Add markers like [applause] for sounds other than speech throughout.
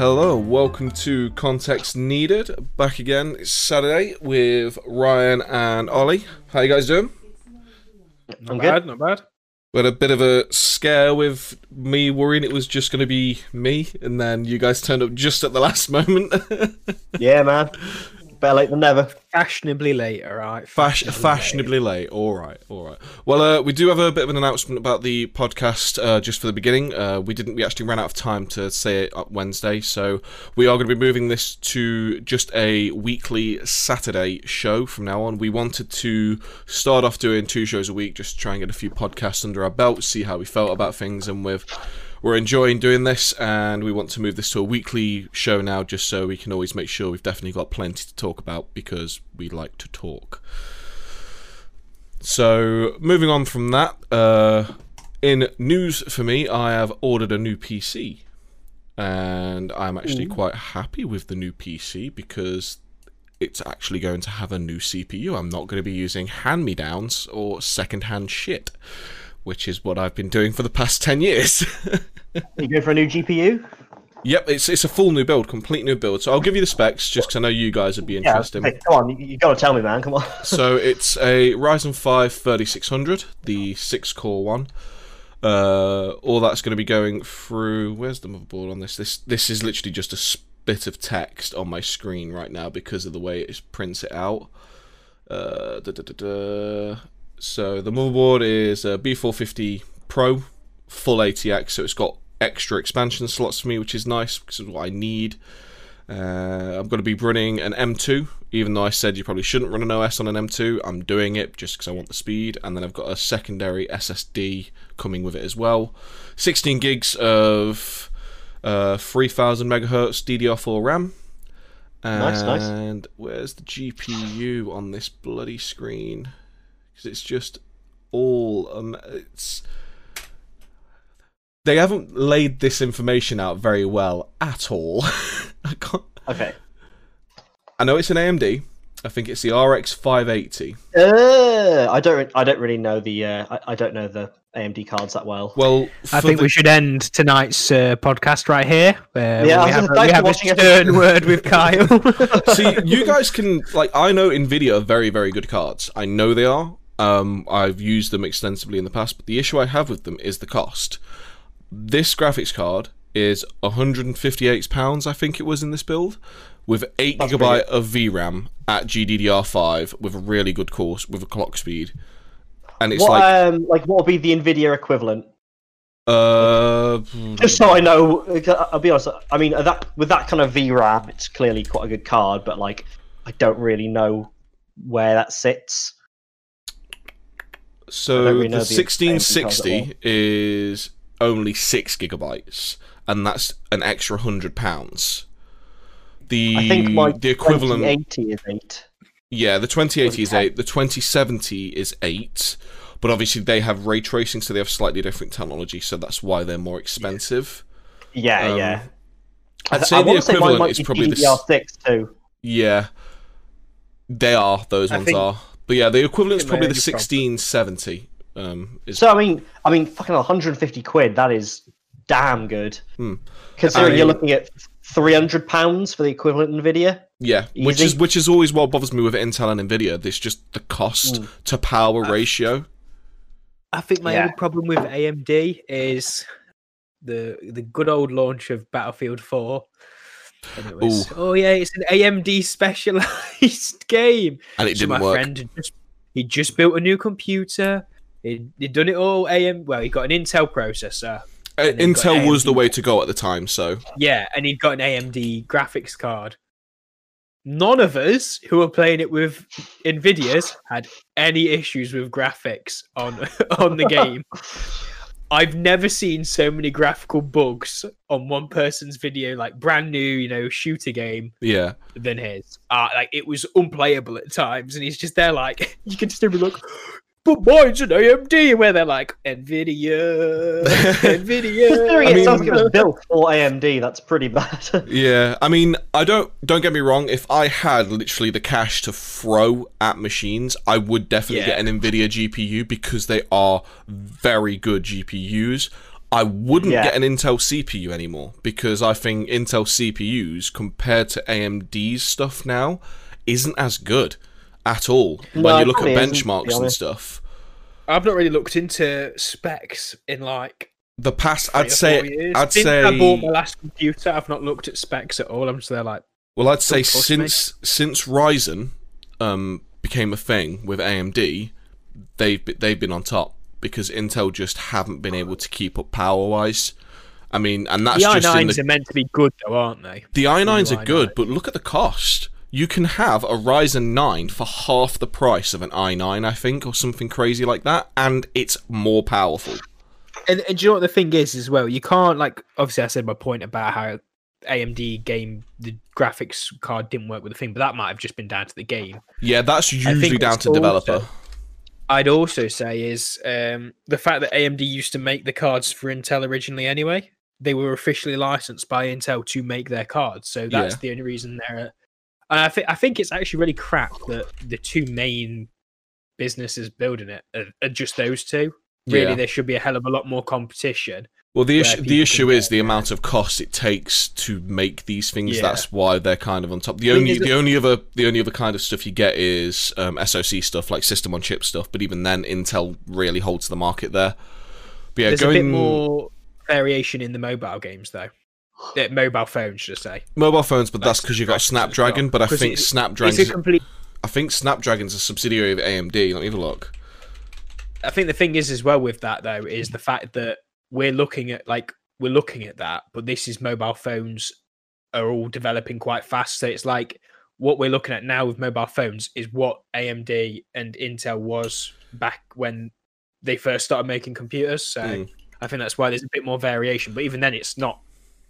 Hello, welcome to Context Needed. Back again, it's Saturday with Ryan and Ollie. How you guys doing? Not I'm bad, not bad. We had a bit of a scare with me worrying it was just going to be me, and then you guys turned up just at the last [laughs] moment. Yeah, man. Better late than never. Fashionably late, all right. Fash- fashionably late. All right, all right. Well, uh, we do have a bit of an announcement about the podcast uh, just for the beginning. Uh, we didn't. We actually ran out of time to say it up Wednesday, so we are going to be moving this to just a weekly Saturday show from now on. We wanted to start off doing two shows a week, just to try and get a few podcasts under our belt, see how we felt about things, and with we're enjoying doing this and we want to move this to a weekly show now just so we can always make sure we've definitely got plenty to talk about because we like to talk. So, moving on from that, uh, in news for me, I have ordered a new PC. And I'm actually quite happy with the new PC because it's actually going to have a new CPU. I'm not going to be using hand me downs or second hand shit, which is what I've been doing for the past [laughs] 10 years. You go for a new GPU? Yep, it's it's a full new build, complete new build. So I'll give you the specs just because I know you guys would be Yeah. interested. Hey, come on, you, you gotta tell me, man. Come on. [laughs] so it's a Ryzen 5 3600, the six core one. Uh, all that's going to be going through. Where's the motherboard on this? This this is literally just a bit of text on my screen right now because of the way it prints it out. Uh, da, da, da, da. So the motherboard is a B450 Pro, full ATX, so it's got extra expansion slots for me, which is nice because it's what I need. Uh, I'm going to be running an M2, even though I said you probably shouldn't run an OS on an M2. I'm doing it just because I want the speed, and then I've got a secondary SSD coming with it as well. 16 gigs of uh, 3000 megahertz DDR4 RAM. And Nice, nice. where's the GPU on this bloody screen? Because it's just all um, it's they haven't laid this information out very well at all. [laughs] I can't. Okay. I know it's an AMD. I think it's the RX 580. Uh, I don't. I don't really know the. Uh, I, I don't know the AMD cards that well. Well, I think the- we should end tonight's uh, podcast right here. Uh, Yeah, I we have, a, we have a stern everything. word with Kyle. [laughs] See, you guys can like I know Nvidia are very, very good cards. I know they are. Um, I've used them extensively in the past, but the issue I have with them is the cost. This graphics card is 158 pounds, I think it was in this build, with eight That's gigabyte of VRAM at GDDR5 with a really good course with a clock speed, and it's what like um like what would be the Nvidia equivalent? uh, Just so I know. I'll be honest. I mean, that with that kind of VRAM, it's clearly quite a good card, but like, I don't really know where that sits. I So really the know the extent because of 1660 is only six gigabytes, and that's an extra hundred pounds. The I think my the equivalent, 2080 is eight. yeah, the 2080 is eight. The 2070 is eight, but obviously they have ray tracing, so they have slightly different technology, so that's why they're more expensive. Yeah, Um, yeah. I'd say I the wanna say mine equivalent might is be probably the DDR6 too. yeah. They are those I ones think- are, but yeah, the equivalent is probably the they're your problem. 1670. Um, is So I mean, I mean, fucking 150 quid. That is damn good. Hmm. Considering I you're looking at 300 pounds for the equivalent Nvidia. Yeah, which is which is always what bothers me with Intel and Nvidia. There's just the cost Mm. to power ratio. I think my Yeah. only problem with AMD is the the good old launch of Battlefield 4. And it was, Ooh. oh yeah, it's an AMD specialized [laughs] game. and it So didn't my work. friend just he just built a new computer. He he'd done it all AM. Well, he got an Intel processor. Uh, and they've got Intel was the way to go at the time. So Yeah, and he'd got an AMD graphics card. None of us who were playing it with Nvidias had any issues with graphics on [laughs] on the [laughs] game. I've never seen so many graphical bugs on one person's video, like brand new, you know, shooter game yeah, than his. Uh, like it was unplayable at times, and he's just there, like [laughs] you can just hear me like, but mine's an AMD, where they're like Nvidia, [laughs] Nvidia. [laughs] Considering I it sounds like mean- it was [laughs] built for AMD, that's pretty bad. yeah. I mean, I don't don't get me wrong. If I had literally the cash to throw at machines, I would definitely Yeah. get an Nvidia GPU because they are very good GPUs. I wouldn't Yeah. get an Intel CPU anymore because I think Intel CPUs compared to AMD's stuff now isn't as good at all. No, when you look at probably isn't, to be benchmarks and stuff, I've not really looked into specs in like the past three I'd or say four years. I'd Since say I bought my last computer. I've not looked at specs at all. I'm just there like Well, I'd say Don't me. since since Ryzen um, became a thing with AMD, they've be- they've been on top because Intel just haven't been able to keep up power wise. I mean, and that's the just in i9s the are meant to be good though, aren't they? the i9s new are good, i9. but look at the cost. You can have a Ryzen 9 for half the price of an i9, I think, or something crazy like that, and it's more powerful. And, and do you know what the thing is as well? You can't like obviously I said my point about how AMD game the graphics card didn't work with the thing, but that might have just been down to the game. Yeah, that's usually down to developer. also- I'd also say is um, the fact that AMD used to make the cards for Intel originally anyway. They were officially licensed by Intel to make their cards, so that's Yeah. the only reason they're. And I think I think it's actually really crap that the two main businesses building it are, are just those two. Really, Yeah. there should be a hell of a lot more competition. Well, the issue the issue is the uh, amount of cost it takes to make these things. Yeah. That's why they're kind of on top. The Thing only the only other the only other kind of stuff you get is um, SoC stuff like system on chip stuff. But even then, Intel really holds the market there. But yeah, There's going a bit more variation in the mobile games though. Mobile phones, should I say? mobile phones, but that's because you've got Snapdragon. But I think it- Snapdragon's a complete. I think Snapdragon's a subsidiary of AMD. Let me have a look. I think the thing is as well with that though is the fact that we're looking at like we're looking at that, but this is mobile phones are all developing quite fast. So it's like what we're looking at now with mobile phones is what AMD and Intel was back when they first started making computers. So Mm. I think that's why there's a bit more variation. But even then, it's not.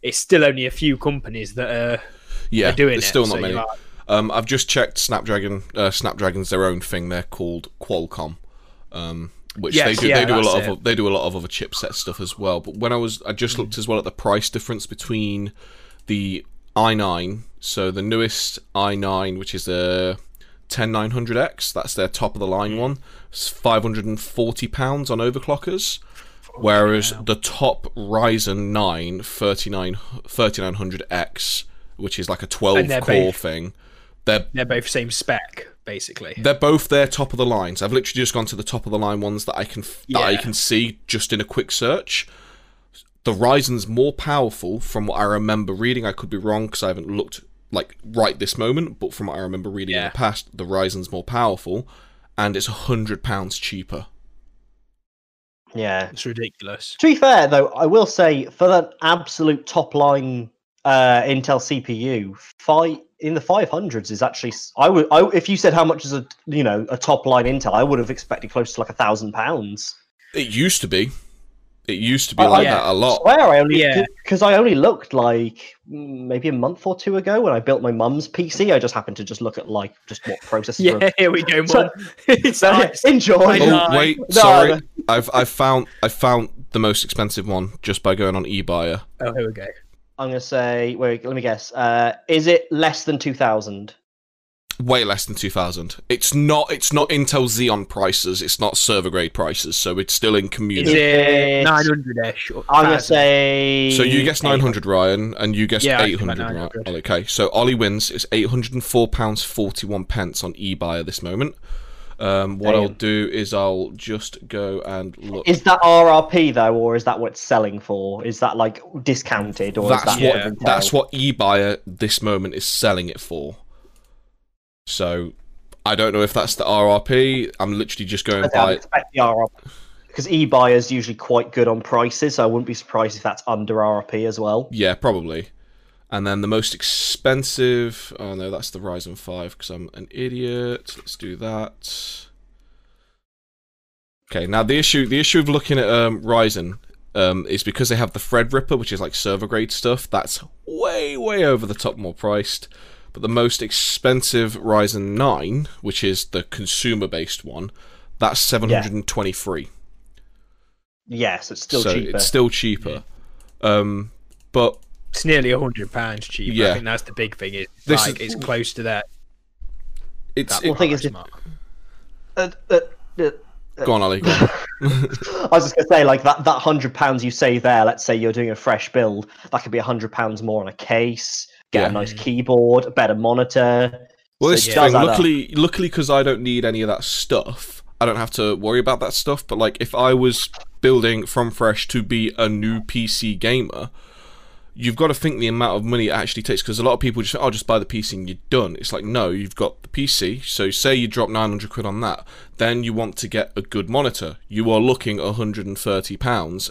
It's still only a few companies that are, Yeah, are doing there's it. still not you're many. like, Um, I've just checked Snapdragon. Uh, Snapdragon's their own thing. They're called Qualcomm, um, which they do. yeah, they do a lot it. of. They do a lot of other chipset stuff as well. But when I was, I just looked as well at the price difference between the i9, so the newest i9, which is the 10900X. That's their top of the line one. It's 540 pounds on overclockers. Whereas the top Ryzen 9 39, 3900X, which is like a 12 core both- thing, they're they're both same spec basically. they're both their top of the lines. I've literally just gone to the top of the line ones that I can that I can see just in a quick search. The Ryzen's more powerful from what I remember reading. I could be wrong because I haven't looked like right this moment, but from what I remember reading in the past, the Ryzen's more powerful, and it's a hundred pounds cheaper. Yeah. It's ridiculous. To be fair, though, I will say for that absolute top line uh, Intel CPU, five in the five hundreds is actually. I would. I, if you said how much is a you know a top line Intel, I would have expected close to like a thousand pounds. It used to be. It used to be I- like I- that a lot. Swear I only Yeah. because I only looked like maybe a month or two ago when I built my mum's PC. I just happened to just look at like just what processor. Yeah, here we go, So- mum. [laughs] it's So, nice. [laughs] enjoy. Oh wait, No, sorry. no. I've I found I found the most expensive one just by going on eBuyer. Oh, here we go. I'm gonna say. Wait, let me guess. Uh, is it less than two thousand? Way less than 2000 it's not it's not intel xeon prices it's not server grade prices so it's still in community it 900 ish? I'm gonna say. so you guessed 900 ryan and you guessed Yeah, I think 800 about right okay so ollie wins it's 804 pounds 41 pence on ebay at this moment um, what I'll do is I'll just go and look. Is that RRP though, or is that what it's selling for? Is that like discounted, or that's is that what Yeah. what that's what eBay at this moment is selling it for. So I don't know if that's the RRP. I'm literally just going by. expect the RRP because eBuy is usually quite good on prices, so I wouldn't be surprised if that's under RRP as well. Yeah, probably. And then the most expensive. Oh no, that's the Ryzen 5 because I'm an idiot. Let's do that. Okay, now the issue the issue of looking at um, Ryzen um, is because they have the Threadripper, which is like server grade stuff. That's way way over the top, more priced. But the most expensive Ryzen 9, which is the consumer based one, that's 723 Yes, it's still so cheaper. it's still cheaper. Um, but It's nearly 100 pounds cheaper. Yeah. I think that's the big thing. Is This like is- it's close to that. it's that it- thing is price if- Uh, uh, uh, Go on, Ollie. Go [laughs] on. I was just gonna say, like that that hundred pounds you save there. Let's say you're doing a fresh build, that could be a hundred pounds more on a case. Get Yeah. a nice keyboard, a better monitor. Well, So this it is thing. add up. Luckily, luckily, because I don't need any of that stuff, I don't have to worry about that stuff. But like, if I was building from fresh to be a new PC gamer, you've got to think the amount of money it actually takes. Because a lot of people just, I'll oh, just buy the PC and you're done. It's like, no, you've got the PC. So say you drop 900 quid on that, then you want to get a good monitor. You are looking 130 pounds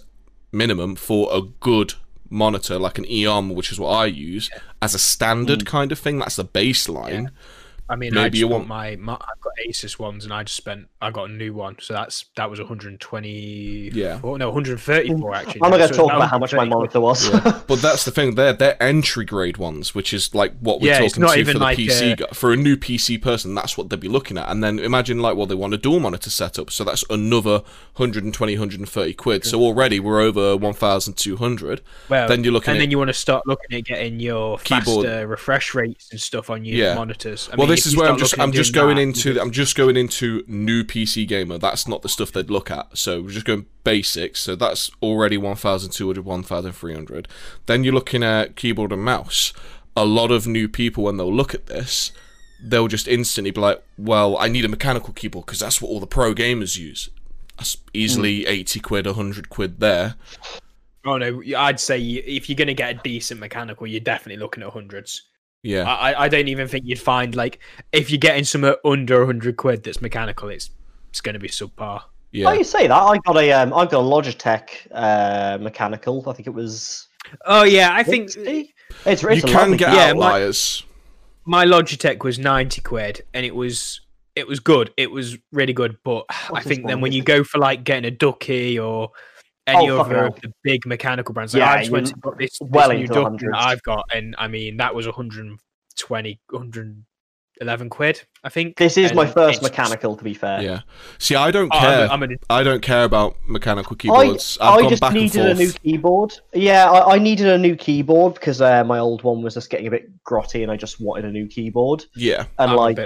minimum for a good monitor, like an EOM, which is what I use as a standard mm. kind of thing. That's the baseline. I mean, Maybe I just you want want- my, my I've got Asus ones, and I just spent I got a new one, so that's that was 120. Yeah. oh, no, 134 actually. I'm not gonna it's talk about how much my monitor was. Yeah. [laughs] but that's the thing. They're they're entry grade ones, which is like what we're Yeah, talking to even for the like PC a- uh, For a new PC person, that's what they'd be looking at. And then imagine like, well, they want a dual monitor setup, so that's another 120, 130 quid. So already we're over 1,200. Well, then you're looking and at then you want to start looking at getting your Keyboard. faster refresh rates and stuff on your Yeah. monitors. I well, mean, this is where I'm just I'm just going that, into I'm just going into new PC gamer. That's not the stuff they'd look at. So we're just going basics. So that's already 1,200, 1,300. Then you're looking at keyboard and mouse. A lot of new people when they'll look at this, they'll just instantly be like, "Well, I need a mechanical keyboard because that's what all the pro gamers use." That's easily hmm. 80 quid, 100 quid there. Oh no, I'd say if you're going to get a decent mechanical, you're definitely looking at hundreds. Yeah. I, I- I don't even think you'd find like if you're getting some under 100 quid that's mechanical, it's it's going to be subpar. Oh, yeah. you say that? I got a um, I got a Logitech uh, mechanical. I think it was. Oh yeah, I think it's, it's You a can get Yeah, my- outliers. my Logitech was 90 quid and it was it was good. It was really good, but I What's this think then when you go for like getting a Ducky or any Oh, other of the big mechanical brands, like Yeah, I just went you- and got this, this well new into the Ducky hundreds. that I've got, and I mean that was 120, 111 quid, I think. This is my first mechanical, to be fair. Yeah. See, I don't Oh, I'm care. a- I'm a- I don't care about mechanical keyboards. I, I have gone just back and needed forth. a new keyboard. Yeah, I, I needed a new keyboard because uh, my old one was just getting a bit grotty, and I just wanted a new keyboard. Yeah, And I'm like,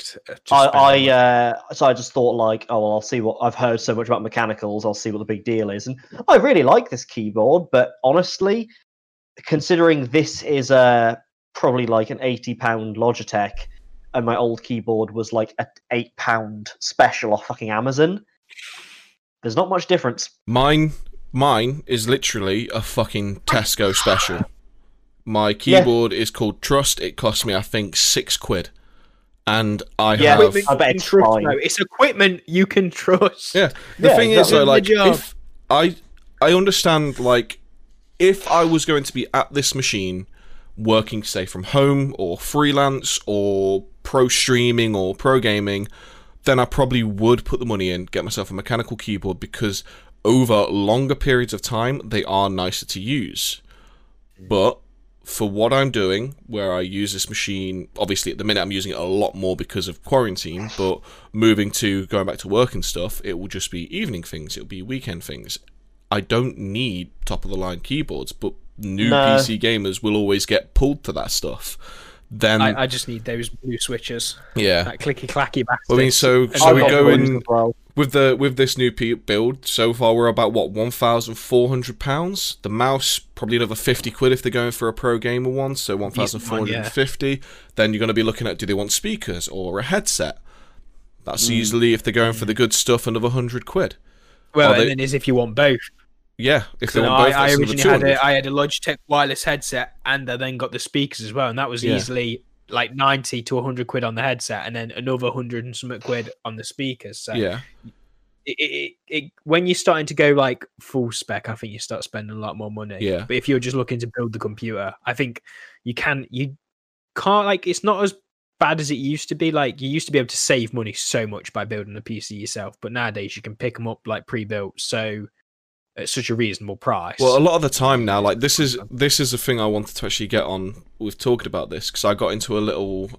a bit of an addict. uh, to I, I uh, so I just thought like, oh well, I'll see what I've heard so much about mechanicals. I'll see what the big deal is, and I really like this keyboard. But honestly, considering this is a probably like an eighty pound Logitech, and my old keyboard was like an eight pound special off fucking Amazon, there's not much difference. mine, mine is literally a fucking Tesco special. My keyboard is called Trust. It cost me, I think, six quid, and I Yeah, have. Equipment I you bet can it's trust, fine. though. It's equipment you can [laughs] trust. Yeah, the Yeah, thing is, though, like, if I, I understand, like, if I was going to be at this machine, working, say, from home or freelance or pro streaming or pro gaming, then I probably would put the money in, get myself a mechanical keyboard because over longer periods of time, they are nicer to use. But for what I'm doing, where I use this machine, obviously at the minute I'm using it a lot more because of quarantine, but moving to going back to work and stuff, it will just be evening things, it'll be weekend things. I don't need top of the line keyboards, but new No. PC gamers will always get pulled to that stuff. Then, I, I just need those blue switches, yeah. that clicky clacky bastard. I mean, so And so we go in well. With the with this new build. So far, we're about what one thousand four hundred pounds. The mouse probably another fifty quid if they're going for a pro gamer one. So one thousand four hundred and fifty. Then you're going to be looking at do they want speakers or a headset? That's hmm. easily if they're going for the good stuff another hundred quid. well, they- and then is if you want both. Yeah, if they want I, both, I another originally had a, I had a Logitech wireless headset, and I then got the speakers as well, and that was Yeah. easily like ninety to hundred quid on the headset, and then another hundred and something quid on the speakers. So Yeah, it, it, it, it, when you're starting to go like full spec, I think you start spending a lot more money. Yeah. But if you're just looking to build the computer, I think you can you can't like it's not as bad as it used to be. Like you used to be able to save money so much by building a PC yourself, but nowadays you can pick them up like pre-built, so at such a reasonable price. Well, a lot of the time now, like this is this is a thing I wanted to actually get on with talking about this because I got into a little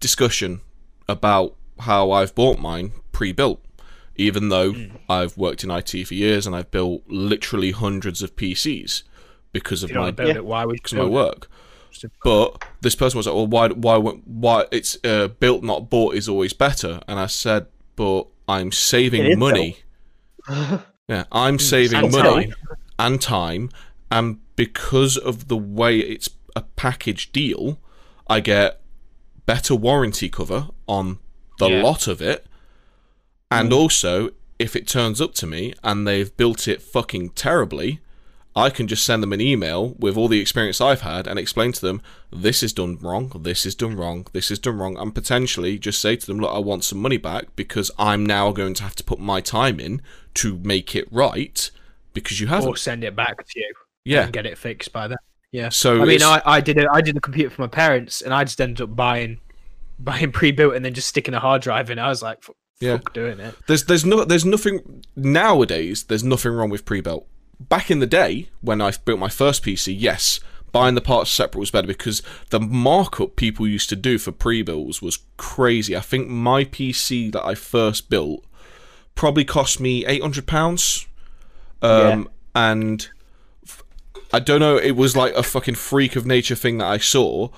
discussion about how I've bought mine pre-built, even though Hmm. I've worked in IT for years and I've built literally hundreds of PCs because of my want build Yeah. it, why would because of my work. But this person was like, "Well, why, why, why? It's uh, built, not bought, is always better." And I said, but I'm saving money. [laughs] Yeah, I'm hmm. saving and money time. and time, and because of the way it's a package deal, I get better warranty cover on the Yeah. lot of it, and hmm. also if it turns up to me and they've built it fucking terribly, I can just send them an email with all the experience I've had and explain to them this is done wrong, this is done wrong, this is done wrong, and potentially just say to them, look, I want some money back because I'm now going to have to put my time in to make it right because you haven't. or send it back to you Yeah. and get it fixed by then. Yeah. So I mean, it's- I, I did a, I did a computer for my parents, and I just ended up buying [laughs] buying pre-built and then just sticking a hard drive in. I was like, Yeah. fuck doing it. There's there's no there's nothing nowadays. There's nothing wrong with pre-built. Back in the day when I built my first PC, yes, buying the parts separate was better because the markup people used to do for pre-builds was crazy. I think my PC that I first built probably cost me eight hundred pounds, um, and f- I don't know. It was like a fucking freak of nature thing that I saw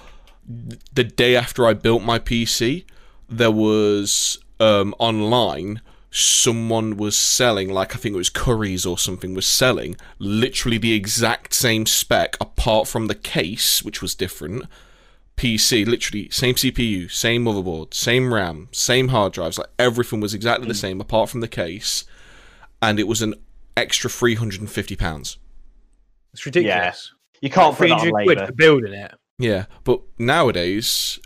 the day after I built my PC, there was um, online someone was selling, like I think it was Curry's or something, was selling literally the exact same spec apart from the case, which was different. PC, literally same CPU, same motherboard, same RAM, same hard drives, like everything was exactly the hmm. same apart from the case, and it was an extra three hundred and fifty pounds. It's ridiculous. You can't put Three that on quid for building it. Yeah, but nowadays,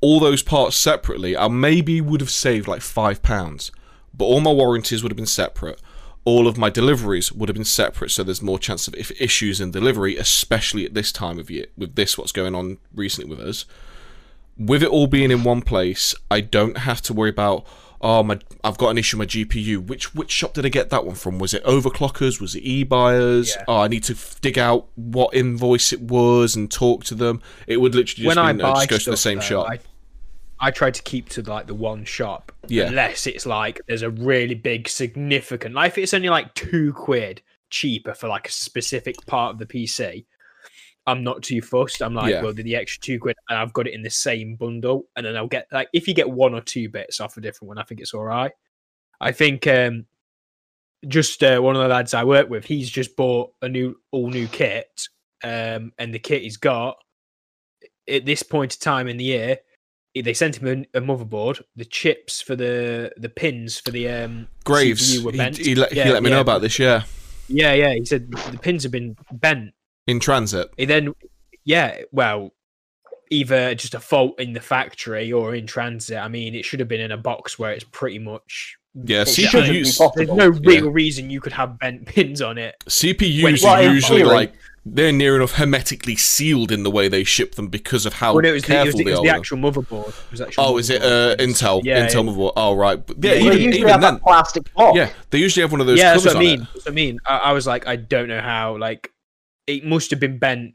all those parts separately, I maybe would have saved like five pounds, but all my warranties would have been separate. All of my deliveries would have been separate, so there's more chance of if issues in delivery, especially at this time of year, with this what's going on recently with us. With it all being in one place, I don't have to worry about oh my I've got an issue with my GPU. Which which shop did I get that one from? Was it Overclockers? Was it eBuyers? Yeah. Oh, I need to f- dig out what invoice it was and talk to them. It would literally just when be, I no, buy just go to the same though, shop. I, I try to keep to like the one shop. Yeah. Unless it's like there's a really big significant like if it's only like two quid cheaper for like a specific part of the PC. I'm not too fussed. I'm like, Yeah. well, the extra two quid, and I've got it in the same bundle, and then I'll get like if you get one or two bits off a different one, I think it's all right. I think um just uh, one of the lads I work with, he's just bought a new all new kit, um, and the kit he's got at this point of time in the year, they sent him a, a motherboard. The chips for the the pins for the um Graves, CPU were he, bent. he let, Yeah, he let me yeah. know about this. Yeah, Yeah, yeah. He said the pins have been bent. in transit. He then, yeah, well, either just a fault in the factory or in transit. I mean, it should have been in a box where it's pretty much. Yeah, It shouldn't be CPUs. There's no real Yeah. reason you could have bent pins on it. CPUs Well, are usually theory- like they're near enough hermetically sealed in the way they ship them because of how Well, no, it was the, it was careful the, it they was are. the actual motherboard. Actual Oh, is it uh, Intel? Yeah, Intel yeah. motherboard. Oh, right. But yeah, even, they usually have then, that plastic box. yeah, they usually have one of those yeah, that's what I mean. That's what I mean. I, I was like, I don't know how. Like, it must have been bent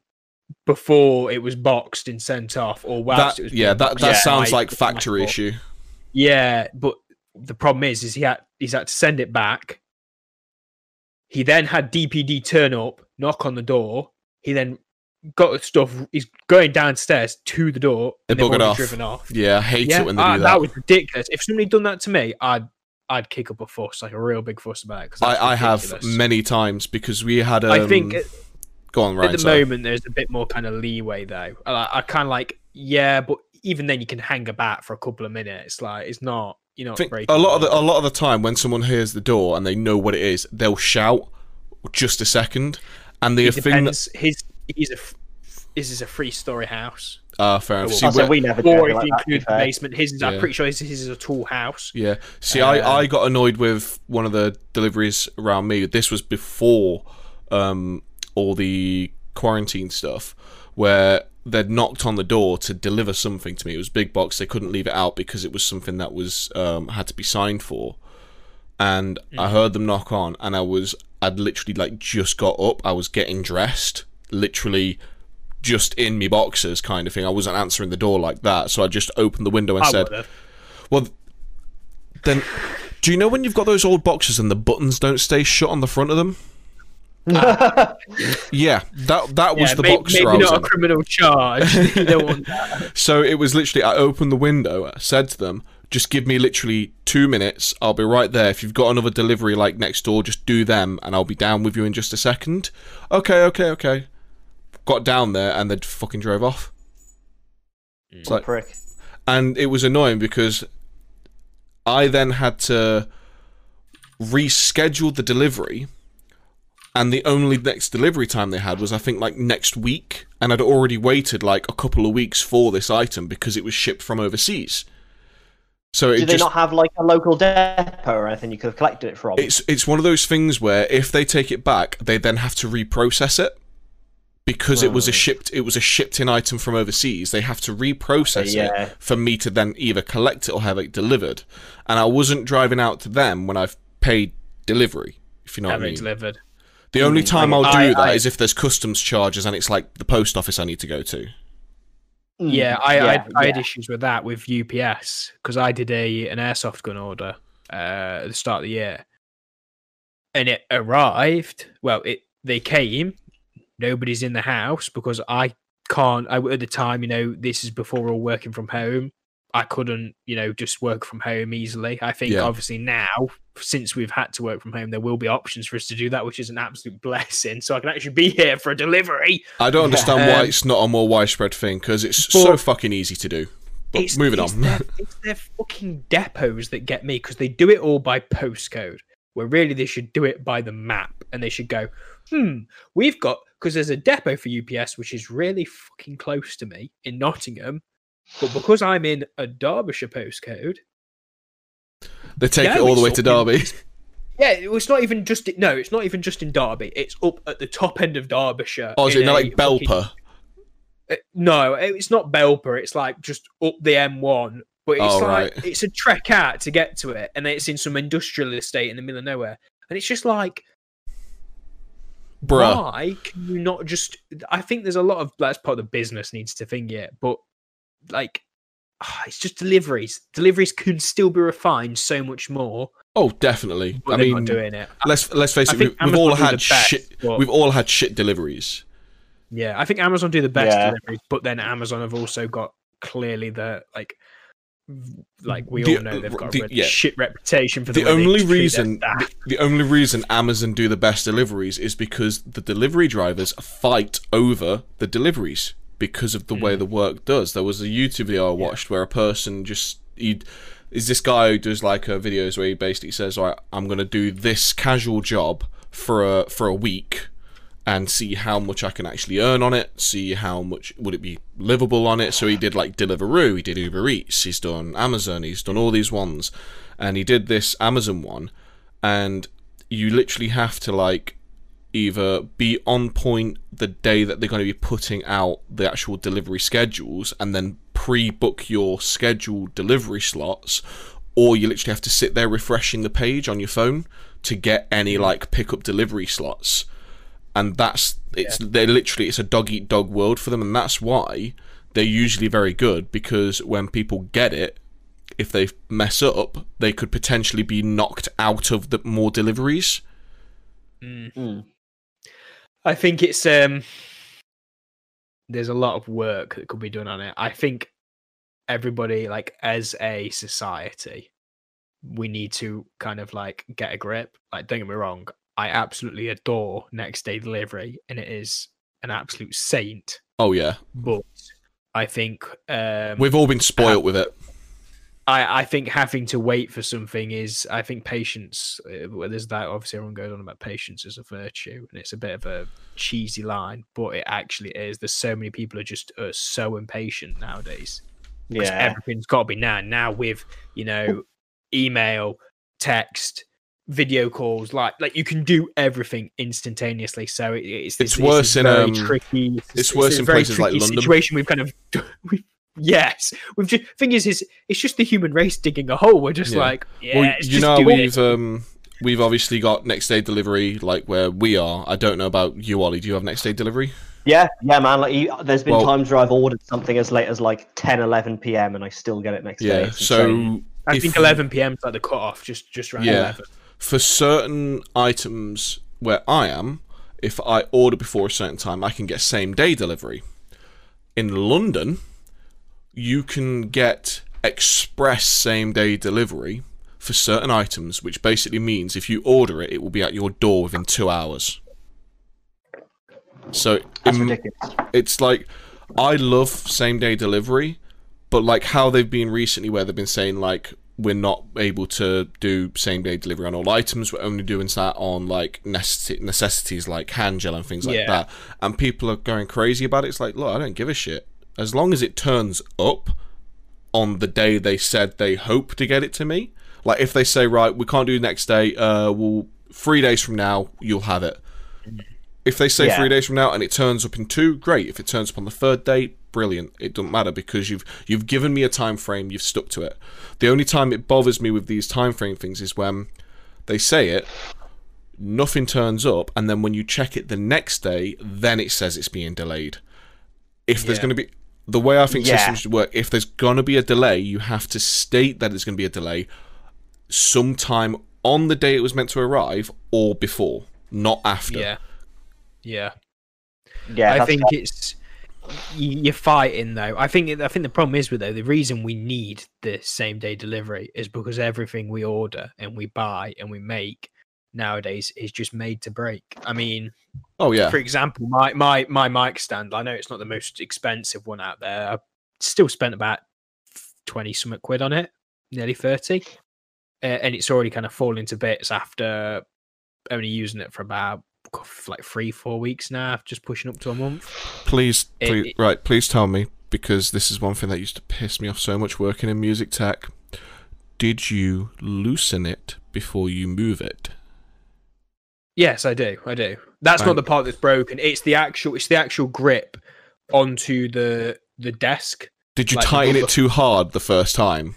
before it was boxed and sent off, or whilst That, it was. yeah, that that Yeah, sounds like my factory issue. Yeah, but the problem is, is he had he's had to send it back. He then had DPD turn up, knock on the door. He then got stuff. He's going downstairs to the door, They and they've buggered off. driven off. Yeah, I hate Yeah, it when they ah, do that. That was ridiculous. If somebody done that to me, I'd I'd kick up a fuss, like a real big fuss about it. I, I have many times because we had. Um, I think at, Go on, Ryan. at the sorry. moment there's a bit more kind of leeway though. I, I kind of like yeah, but even then you can hang about for a couple of minutes. Like it's not you know think breaking a lot of the the a lot of the time when someone hears the door and they know what it is, they'll shout just a second, and the It thing that. His he's a f- his is a three story house, uh, fair enough. See, oh, so we never or if like you include the basement, his is, yeah. I'm pretty sure his, his is a tall house. Yeah. See, I, Um, I got annoyed with one of the deliveries around me. This was before um, all the quarantine stuff, where they'd knocked on the door to deliver something to me. It was big box. They couldn't leave it out because it was something that was um, had to be signed for. And I heard them knock on, and I was I'd literally like just got up. I was getting dressed, literally just in me boxers kind of thing. I wasn't answering the door like that, so I just opened the window and I said, would've. well, then, do you know when you've got those old boxes and the buttons don't stay shut on the front of them? [laughs] Yeah, that that was Yeah, the may- boxer maybe I was not a criminal charge. [laughs] you want that. [laughs] So it was literally, I opened the window, said to them, Just give me literally two minutes. I'll be right there. If you've got another delivery like next door, just do them, and I'll be down with you in just a second. Okay, okay, okay. Got down there, and they fucking drove off. Mm. It's like, prick. and it was annoying because I then had to reschedule the delivery, and the only next delivery time they had was I think like next week, and I'd already waited like a couple of weeks for this item because it was shipped from overseas. So it Do they just not have like a local depot or anything you could have collected it from? it's it's one of those things where if they take it back, they then have to reprocess it because it was a shipped it was a shipped in item from overseas. They have to uh, reprocess yeah. it for me to then either collect it or have it delivered. And I wasn't driving out to them when I've paid delivery. If you know what I mean. delivered. The only time I'll do I- that I- is if there's customs charges and it's like the post office I need to go to. Mm, Yeah, I, I, yeah, I had yeah. issues with that with UPS because I did a an airsoft gun order uh, at the start of the year, and it arrived. Well, it they came. Nobody's in the house because I can't. I at the time, you know, this is before we're all working from home. I couldn't, you know, just work from home easily. I think Yeah. obviously now, since we've had to work from home, there will be options for us to do that, which is an absolute blessing. So I can actually be [laughs] here for a delivery. I don't understand why Um, it's not a more widespread thing because it's so fucking easy to do. But it's, moving it's on. Their, [laughs] it's their fucking depots that get me because they do it all by postcode. Where really they should do it by the map, and they should go, hmm, we've got because there's a depot for UPS which is really fucking close to me in Nottingham, but because I'm in a Derbyshire postcode, they take it all the way to Derby. [laughs] yeah, it was not even just no, it's not even just in Derby. It's up at the top end of Derbyshire. Oh, is it not like fucking- Belper? Uh, no, it's not Belper. It's like just up the M1. But it's Oh, like right. it's a trek out to get to it, and it's in some industrial estate in the middle of nowhere. And it's just like, Bruh. why can you not just? I think there's a lot of that's part of the business needs to think it, but like, ah, it's just deliveries. Deliveries can still be refined so much more, Oh, definitely. but I they're mean, not doing it. let's let's face I it. We, think we've all had best, shit. but- We've all had shit deliveries. Yeah, I think Amazon do the best Yeah. deliveries, but then Amazon have also got clearly the like, like we The- all know they've got the- a yeah. shit reputation for the, The only reason, the, the only reason Amazon do the best deliveries is because the delivery drivers fight over the deliveries because of the way Mm. the work does. There was a YouTube video I watched where a person just he is this guy who does like uh, videos where he basically says, "All right, I'm gonna do this casual job for a for a week." and see how much I can actually earn on it, see how much would it be livable on it. So he did like Deliveroo, he did Uber Eats, he's done Amazon, he's done all these ones, and he did this Amazon one, and you literally have to like either be on point the day that they're going to be putting out the actual delivery schedules and then pre-book your scheduled delivery slots or you literally have to sit there refreshing the page on your phone to get any like pickup delivery slots. And that's it's they're literally it's a dog eat dog world for them and that's why they're usually very good because when people get it if they mess up they could potentially be knocked out of the more deliveries. Mm. I think it's um there's a lot of work that could be done on it. I think everybody like as a society we need to kind of like get a grip. Like don't get me wrong, I absolutely adore next day delivery and it is an absolute saint, oh yeah but I think um we've all been spoilt with it I, I think having to wait for something is I think patience uh, well, there's that obviously everyone goes on about patience as a virtue and it's a bit of a cheesy line but it actually is there's so many people are just uh, so impatient nowadays. Yeah. everything's got to be now now with you know email text video calls like like you can do everything instantaneously so it, it's this, It's worse this in, very um, tricky it's a worse in very places like tricky London. situation we've kind of [laughs] we yes we've just thing is is it's just the human race digging a hole we're just Yeah. like yeah well it's you just know we've um we've obviously got next day delivery like where we are i don't know about you ollie do you have next day delivery Yeah, yeah, man. Like, you, there's been Well- times where I've ordered something as late as like 10, 11 p.m. and I still get it next day. yeah It's so insane. i if think 11 p.m is like the cutoff just just around Yeah. 11 for certain items where I am, if I order before a certain time, I can get same day delivery. In London, you can get express same day delivery for certain items, which basically means if you order it, it will be at your door within two hours. So That's im- ridiculous. it's like I love same day delivery, but like how they've been recently, where they've been saying like we're not able to do same day delivery on all items, we're only doing that on like necessi- necessities like hand gel and things like Yeah. that, and people are going crazy about it. It's like, look, I don't give a shit as long as it turns up on the day they said they hope to get it to me. Like if they say right, we can't do next day, uh, well, three days from now you'll have it. If they say Yeah. three days from now and it turns up in two, great. If it turns up on the third day, brilliant. It doesn't matter because you've you've given me a time frame, you've stuck to it. The only time it bothers me with these time frame things is when they say it, nothing turns up, and then when you check it the next day, then it says it's being delayed. If there's Yeah. going to be the way I think Yeah. systems should work, if there's going to be a delay, you have to state that it's going to be a delay sometime on the day it was meant to arrive or before, not after. Yeah. Yeah. Yeah, I think fair. it's you're fighting though. I think I think the problem is with though the reason we need the same day delivery is because everything we order and we buy and we make nowadays is just made to break. I mean, Oh yeah. for example, my my my mic stand. I know it's not the most expensive one out there. I still spent about twenty something quid on it, nearly thirty, uh, and it's already kind of falling to bits after only using it for about like three four weeks now, just pushing up to a month. Please, It- please, it- right? Please tell me because this is one thing that used to piss me off so much working in music tech. Did you loosen it before you move it? Yes, I do. I do. That's not the part that's broken. It's the actual. It's the actual grip onto the the desk. Did you Like tighten it too hard the first time?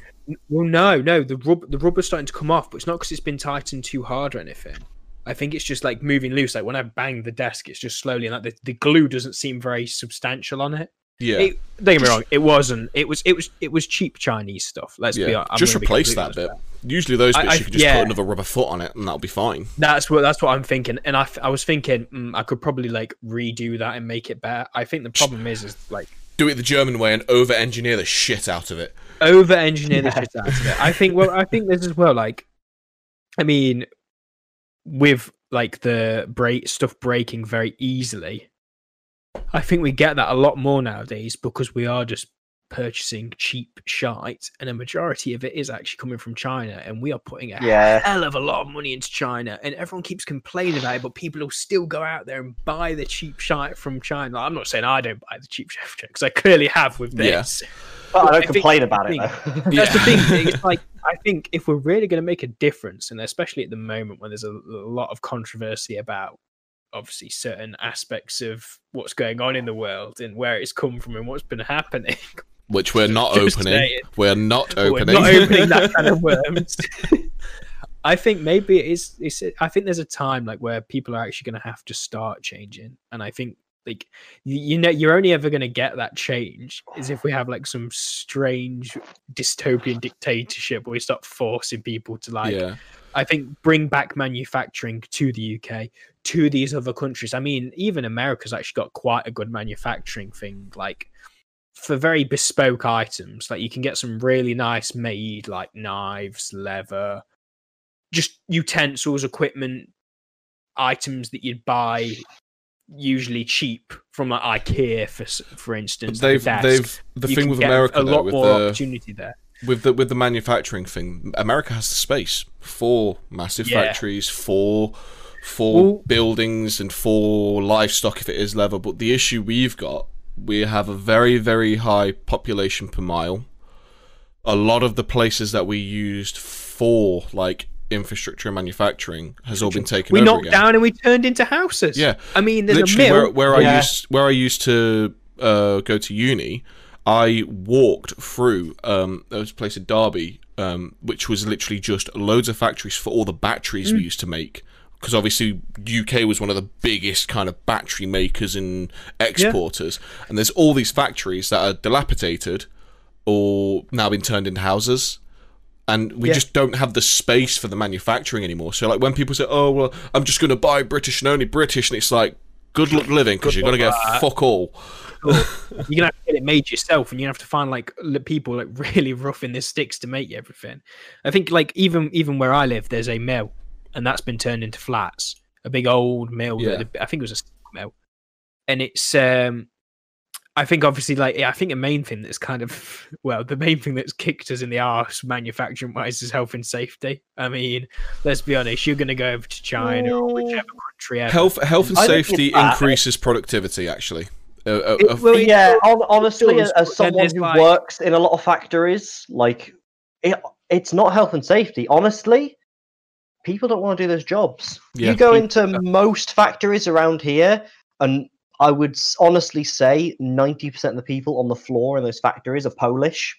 Well, no, no. The rub the rubber's starting to come off, but it's not because it's been tightened too hard or anything. I think it's just like moving loose. Like when I bang the desk, it's just slowly and like the, the glue doesn't seem very substantial on it. Yeah. It, don't get me wrong. It wasn't. It was. It was. It was cheap Chinese stuff. Let's be. yeah. I'm Just replace that bit. Usually those bits I- you can just yeah. put another rubber foot on it and that'll be fine. That's what that's what I'm thinking, and I, I was thinking mm, I could probably like redo that and make it better. I think the problem is is like Do it the German way and over engineer the shit out of it. over engineer the shit out of it. I think well, I think this as well. Like, I mean, with like the break stuff breaking very easily, I think we get that a lot more nowadays because we are just purchasing cheap shite, and a majority of it is actually coming from China, and we are putting a Yeah. hell of a lot of money into China, and everyone keeps complaining about it, but people will still go out there and buy the cheap shite from China. I'm not saying I don't buy the cheap shit because I clearly have with Yeah. this. But I I don't think- complain I about it though. That's the thing. [laughs] It's like I think if we're really going to make a difference, and especially at the moment when there's a lot of controversy about obviously certain aspects of what's going on in the world and where it's come from and what's been happening, Which we're not Just opening. saying. We're not we're opening. not opening that kind of [laughs] worms. I think maybe it is. It's, I think there's a time like where people are actually going to have to start changing, and I think like you, you know you're only ever going to get that change is if we have like some strange dystopian dictatorship where we start forcing people to like yeah. I think bring back manufacturing to the UK, to these other countries. I mean, even America's actually got quite a good manufacturing thing, like for very bespoke items. Like you can get some really nice made, like knives, leather, just utensils, equipment, items that you'd buy usually cheap from like IKEA, for for instance. a They've desk. they've the You thing with America a though, lot with more the opportunity there. with the with the manufacturing thing, America has the space for massive Yeah. factories, for for Well- buildings, and for livestock if it is leather. But the issue we've got, we have a very very high population per mile. A lot of the places that we used for like infrastructure and manufacturing has all been taken We knocked again. down and we turned into houses. Yeah. I mean, there's literally where, where I used where I used to uh, go to uni, I walked through um, there was a place in Derby, um, which was literally just loads of factories for all the batteries Mm. we used to make. Because obviously UK was one of the biggest kind of battery makers and exporters, and there's all these factories that are dilapidated or now been turned into houses. And we Yeah. just don't have the space for the manufacturing anymore. So, like, when people say, "Oh, well, I'm just going to buy British and only British," and it's like, "Good luck living because you're going to get fuck all." [laughs] You're gonna have to get it made yourself, and you have to find like people like [laughs] really roughing the sticks to make everything. I think like even even where I live, there's a mill, and that's been turned into flats. A big old mill. Yeah. That, I think it was a mill, and it's um. I think obviously, like I think the main thing that's kind of [laughs] well, the main thing that's kicked us in the arse manufacturing wise is health and safety. I mean, let's be honest, you're going to go over to China or whichever country ever. Health, health and I safety increases productivity. Actually, uh, uh, It- uh, well, it- yeah, honestly, does, as someone who like- works in a lot of factories, like it, it's not health and safety. Honestly, people don't want to do those jobs. Yeah. You go into most factories around here, and I would honestly say ninety percent of the people on the floor in those factories are Polish,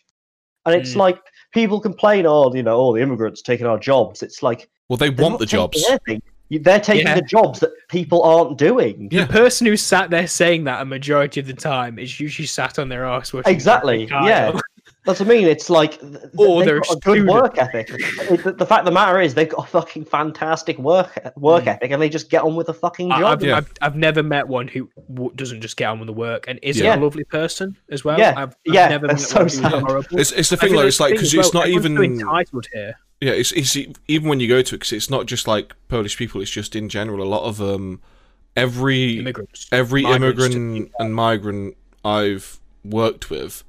and it's Mm. like people complain, "Oh, you know, all the immigrants taking our jobs." It's like well, they want the jobs. anything. They're taking Yeah. the jobs that people aren't doing. Yeah. The person who sat there saying that a majority of the time is usually sat on their ass. watching Exactly, yeah. That's what I mean. It's like th- th- Or they've they're got a good work ethic. The, the fact of the matter is, they've got a fucking fantastic work work Mm. ethic, and they just get on with the fucking I- job. I've, Yeah. I've, I've never met one who w- doesn't just get on with the work and isn't Yeah. a lovely person as well. Yeah, I've, I've yeah, never that's met so one sad. It's, it's the I thing, though. It's like because as it's well, not even. entitled here. Yeah, it's, it's even when you go to it, because it's not just like Polish people. It's just in general. A lot of um, every Immigrants, every migrants immigrant and migrant I've worked with,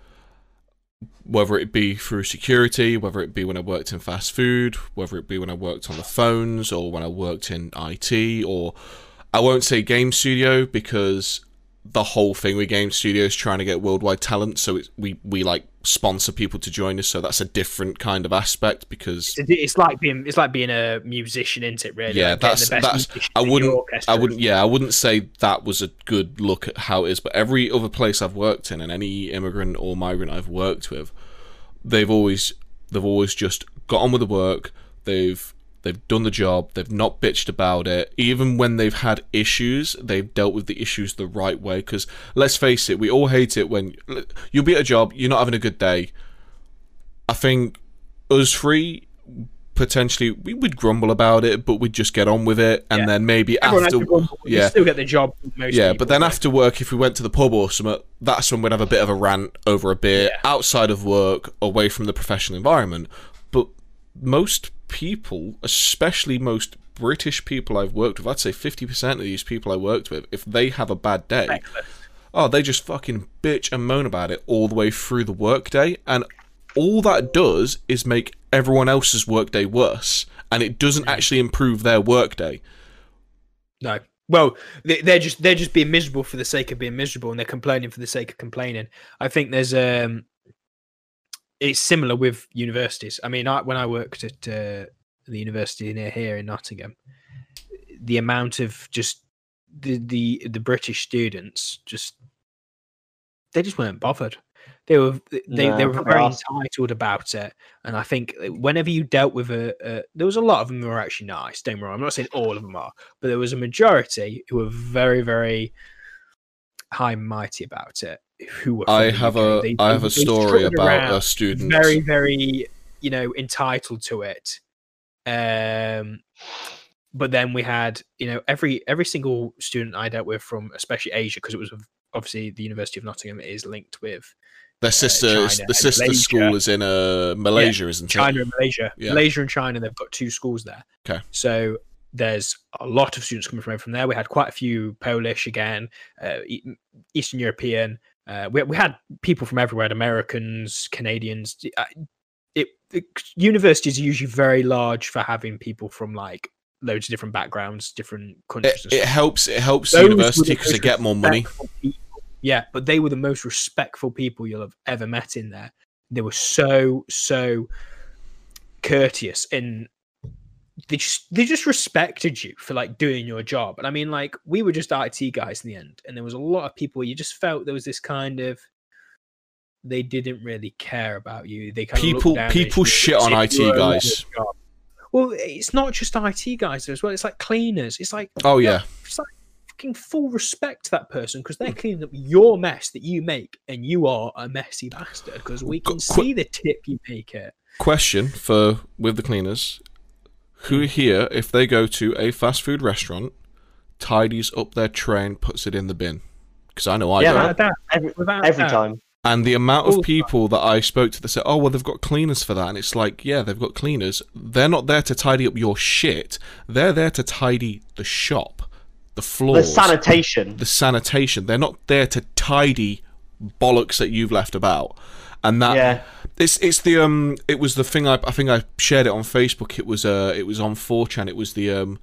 whether it be through security, whether it be when I worked in fast food, whether it be when I worked on the phones, or when I worked in IT, or I won't say game studio because the whole thing with game studios trying to get worldwide talent. So it's, we we like sponsor people to join us. So that's a different kind of aspect because It's- like being it's like being a musician, isn't it? Really, Yeah, Like that's- the best that's- I wouldn't- I wouldn't. Yeah, I wouldn't say that was a good look at how it is. But every other place I've worked in, and any immigrant or migrant I've worked with, they've always they've always just got on with the work. They've they've done the job. They've not bitched about it. Even when they've had issues, they've dealt with the issues the right way. Because let's face it, we all hate it when you'll be at a job, you're not having a good day. I think us three potentially we would grumble about it, but we'd just get on with it, and Yeah. then maybe Everyone after, grumble, yeah, still get the job. Yeah. people, But then so- after work, if we went to the pub or something, that's when we'd have a bit of a rant over a beer Yeah. outside of work, away from the professional environment. Most people, especially most British people I've worked with, I'd say fifty percent of these people I worked with, if they have a bad day, Reckless. oh, they just fucking bitch and moan about it all the way through the workday, and all that does is make everyone else's workday worse, and it doesn't actually improve their workday. No. Well, they're just they're just being miserable for the sake of being miserable, and they're complaining for the sake of complaining. I think there's um, it's similar with universities. I mean, I, when I worked at uh, the university near here in Nottingham, the amount of just the the the British students just they just weren't bothered. They were they, they were very entitled about it, and I think whenever you dealt with a, a there was a lot of them who were actually nice. Don't wrong. I'm not saying all of them are, but there was a majority who were very very high and mighty about it. Who I have a They- I have a story about a student. very very you know entitled to it um but then we had you know every every single student i dealt with from especially asia because it was obviously the university of nottingham is linked with Their sister, China the sister Malaysia. school is in uh, Malaysia, isn't it? china and malaysia Yeah. malaysia and china they've got two schools there Okay. so there's a lot of students coming from from there we had quite a few polish again uh, eastern european uh, we, we had people from everywhere americans canadians uh, it, it universities are usually very large for having people from like loads of different backgrounds different countries It, it helps. It helps Those the university the because they get more money. people. Yeah, but they were the most respectful people you'll have ever met in there. They were so so courteous and they just they just respected you for like doing your job. And I mean, like we were just IT guys in the end, and there was a lot of people you just felt there was this kind of they didn't really care about you. They kind People- looked down people shit on IT you were a guys. Well, it's not just IT guys as well. It's like cleaners. It's like Oh yeah, it's like fucking full respect to that person because they're cleaning up your mess that you make, and you are a messy bastard because we can Qu- see the tip you make it. question for with the cleaners. Who here, if they go to a fast food restaurant, tidies up their tray and puts it in the bin? because I know I Yeah, don't. man. Without. Every, every time. And the amount of people that I spoke to that said, "Oh, well, they've got cleaners for that," and it's like, yeah, they've got cleaners. They're not there to tidy up your shit. They're there to tidy the shop, the floor. The sanitation. the sanitation. They're not there to tidy bollocks that you've left about. And that Yeah. It's it's the um it was the thing I I think I shared it on Facebook. It was uh it was on 4chan. It was the um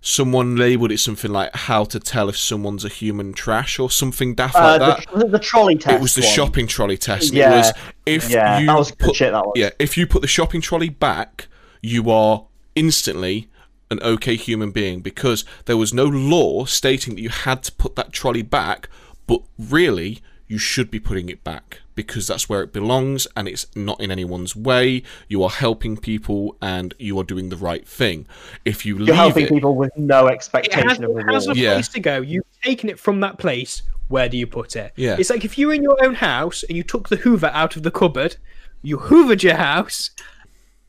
someone labeled it something like how to tell if someone's a human trash or something daft Uh, like that. the, the trolley test. It was the one. shopping trolley test. Yeah. It was if Yeah, you that was put, shit, that was. Yeah, if you put the shopping trolley back, you are instantly an okay human being because there was no law stating that you had to put that trolley back, but really you should be putting it back because that's where it belongs and it's not in anyone's way. You are helping people and you are doing the right thing. If you You're leave helping it, people with no It expectation has, of it has a. Yeah. place to go. You've taken it from that place. Where do you put it? Yeah. It's like if you were in your own house and you took the Hoover out of the cupboard, you hoovered your house,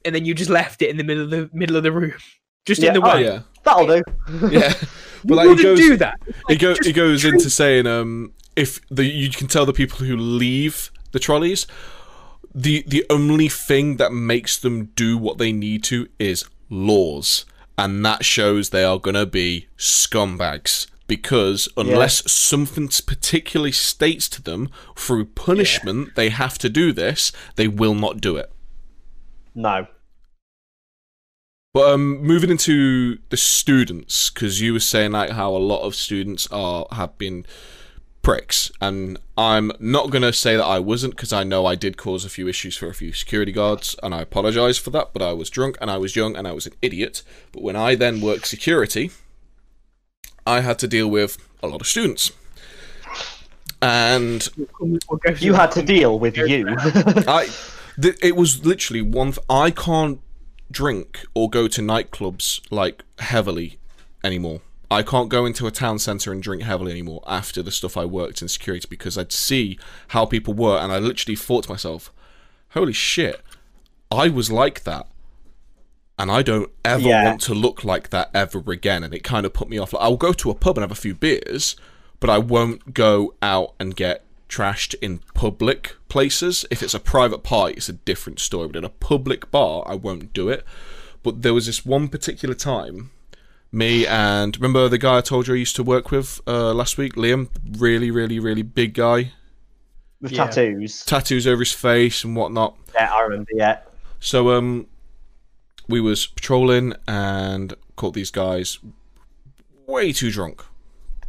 and then you just left it in the middle of the middle of the room, just Yeah, in the oh, way. yeah, That'll do. yeah. [laughs] But like, it wouldn't goes- do that. It, go, it goes treat- into saying um, if the you can tell the people who leave the trolleys the the only thing that makes them do what they need to is laws. And that shows they are to be scumbags. Because unless something particularly states to them through punishment they have to do this they will not do it. No. But um, moving into the students, because you were saying like how a lot of students are have been pricks, and I'm not gonna say that I wasn't, because I know I did cause a few issues for a few security guards, and I apologise for that. But I was drunk, and I was young, and I was an idiot. But when I then worked security, I had to deal with a lot of students, and We'll go through You had to deal with you. [laughs] I, th- it was literally one. Th- I can't drink or go to nightclubs like heavily anymore. I can't go into a town centre and drink heavily anymore after the stuff I worked in security because I'd see how people were and I literally thought to myself, holy shit, I was like that. And I don't ever Yeah. want to look like that ever again. And it kind of put me off. Like, I'll go to a pub and have a few beers, but I won't go out and get trashed in public places. If it's a private party, it's a different story. But in a public bar, I won't do it. But there was this one particular time, me and remember the guy I told you I used to work with uh, last week, Liam, really, really, really big guy, with Yeah. tattoos. tattoos over his face and whatnot. Yeah, I remember. Yeah. So um, we was patrolling and caught these guys way too drunk,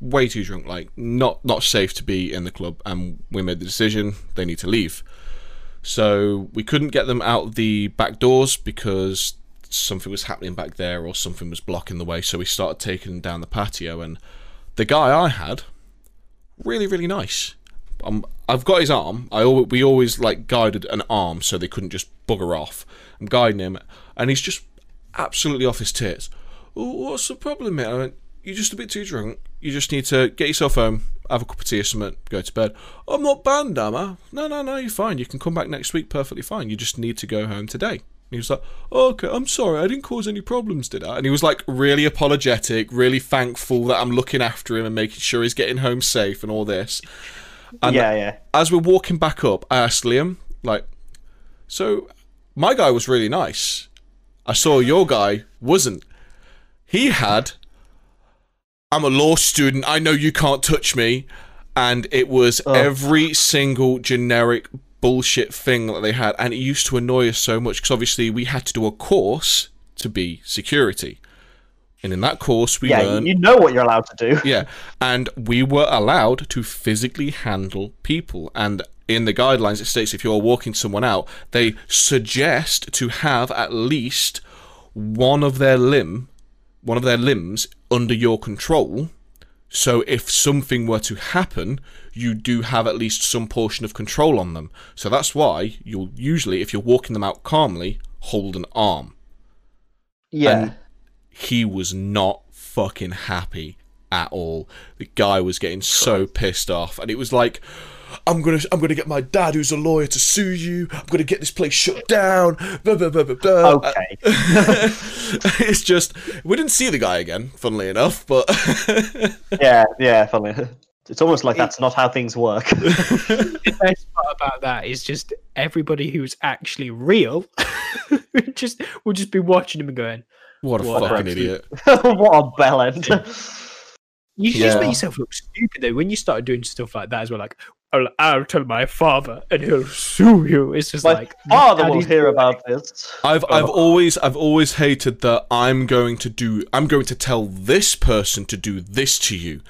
way too drunk. Like not not safe to be in the club. And we made the decision they need to leave. So we couldn't get them out the back doors because something was happening back there or something was blocking the way. So we started taking them down the patio. And the guy I had, really really nice. Um, I've got his arm. I al- we always like guided an arm so they couldn't just bugger off. I'm guiding him, and he's just absolutely off his tits. "Oh, what's the problem, mate? I went, You're just a bit too drunk. You just need to get yourself home, have a cup of tea or something, go to bed. I'm not banned, am I? No, no, no, you're fine. You can come back next week perfectly fine. You just need to go home today. And he was like, oh, okay, I'm sorry, I didn't cause any problems, did I? And he was like really apologetic, really thankful that I'm looking after him and making sure he's getting home safe and all this. And yeah, yeah. as we're walking back up, I asked Liam, like, so my guy was really nice. I saw your guy wasn't. He had, I'm a law student, I know you can't touch me. And it was every single generic bullshit thing that they had. And it used to annoy us so much because obviously we had to do a course to be security. And in that course, we Yeah, learned you know what you're allowed to do. [laughs] yeah, and we were allowed to physically handle people. And in the guidelines, it states if you're walking someone out, they suggest to have at least one of their limb, one of their limbs under your control. So if something were to happen, you do have at least some portion of control on them. So that's why you'll usually, if you're walking them out calmly, hold an arm Yeah. And- he was not fucking happy at all. The guy was getting so pissed off, and it was like, "I'm gonna, I'm gonna get my dad, who's a lawyer, to sue you. I'm gonna get this place shut down." Blah, blah, blah, blah, blah. okay. [laughs] it's just we didn't see the guy again, funnily enough, but [laughs] yeah, yeah, funny. It's almost like that's not how things work. [laughs] the best part about that is just everybody who's actually real [laughs] just will just be watching him and going, What a What fucking absolute- idiot. [laughs] what a bell end. You should just make yourself look stupid though. When you start doing stuff like that as well, like I'll, I'll tell my father and he'll sue you. It's just My like father will daddy's hear doing about this. I've oh. I've always I've always hated that I'm going to do I'm going to tell this person to do this to you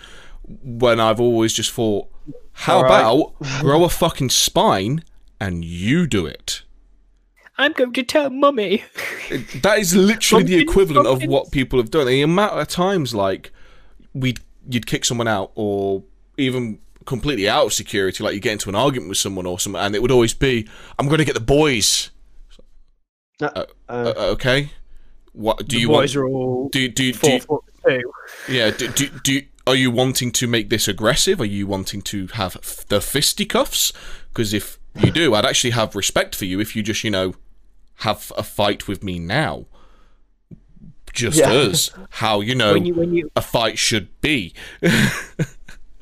when I've always just thought how Alright. about grow a fucking spine and you do it. I'm going to tell mummy. That is literally the equivalent of what people have done. The amount of times like we'd you'd kick someone out or even completely out of security, like you get into an argument with someone or something, and it would always be, "I'm going to get the boys." Uh, Uh, uh, okay, what do the you boys want? are all Do do do four you, foot two. yeah? Do, do do are you wanting to make this aggressive? Are you wanting to have f- the fisticuffs? Because if you do, I'd actually have respect for you if you just you know have a fight with me now. Just Yeah. as how you know When you when you a fight should be. [laughs]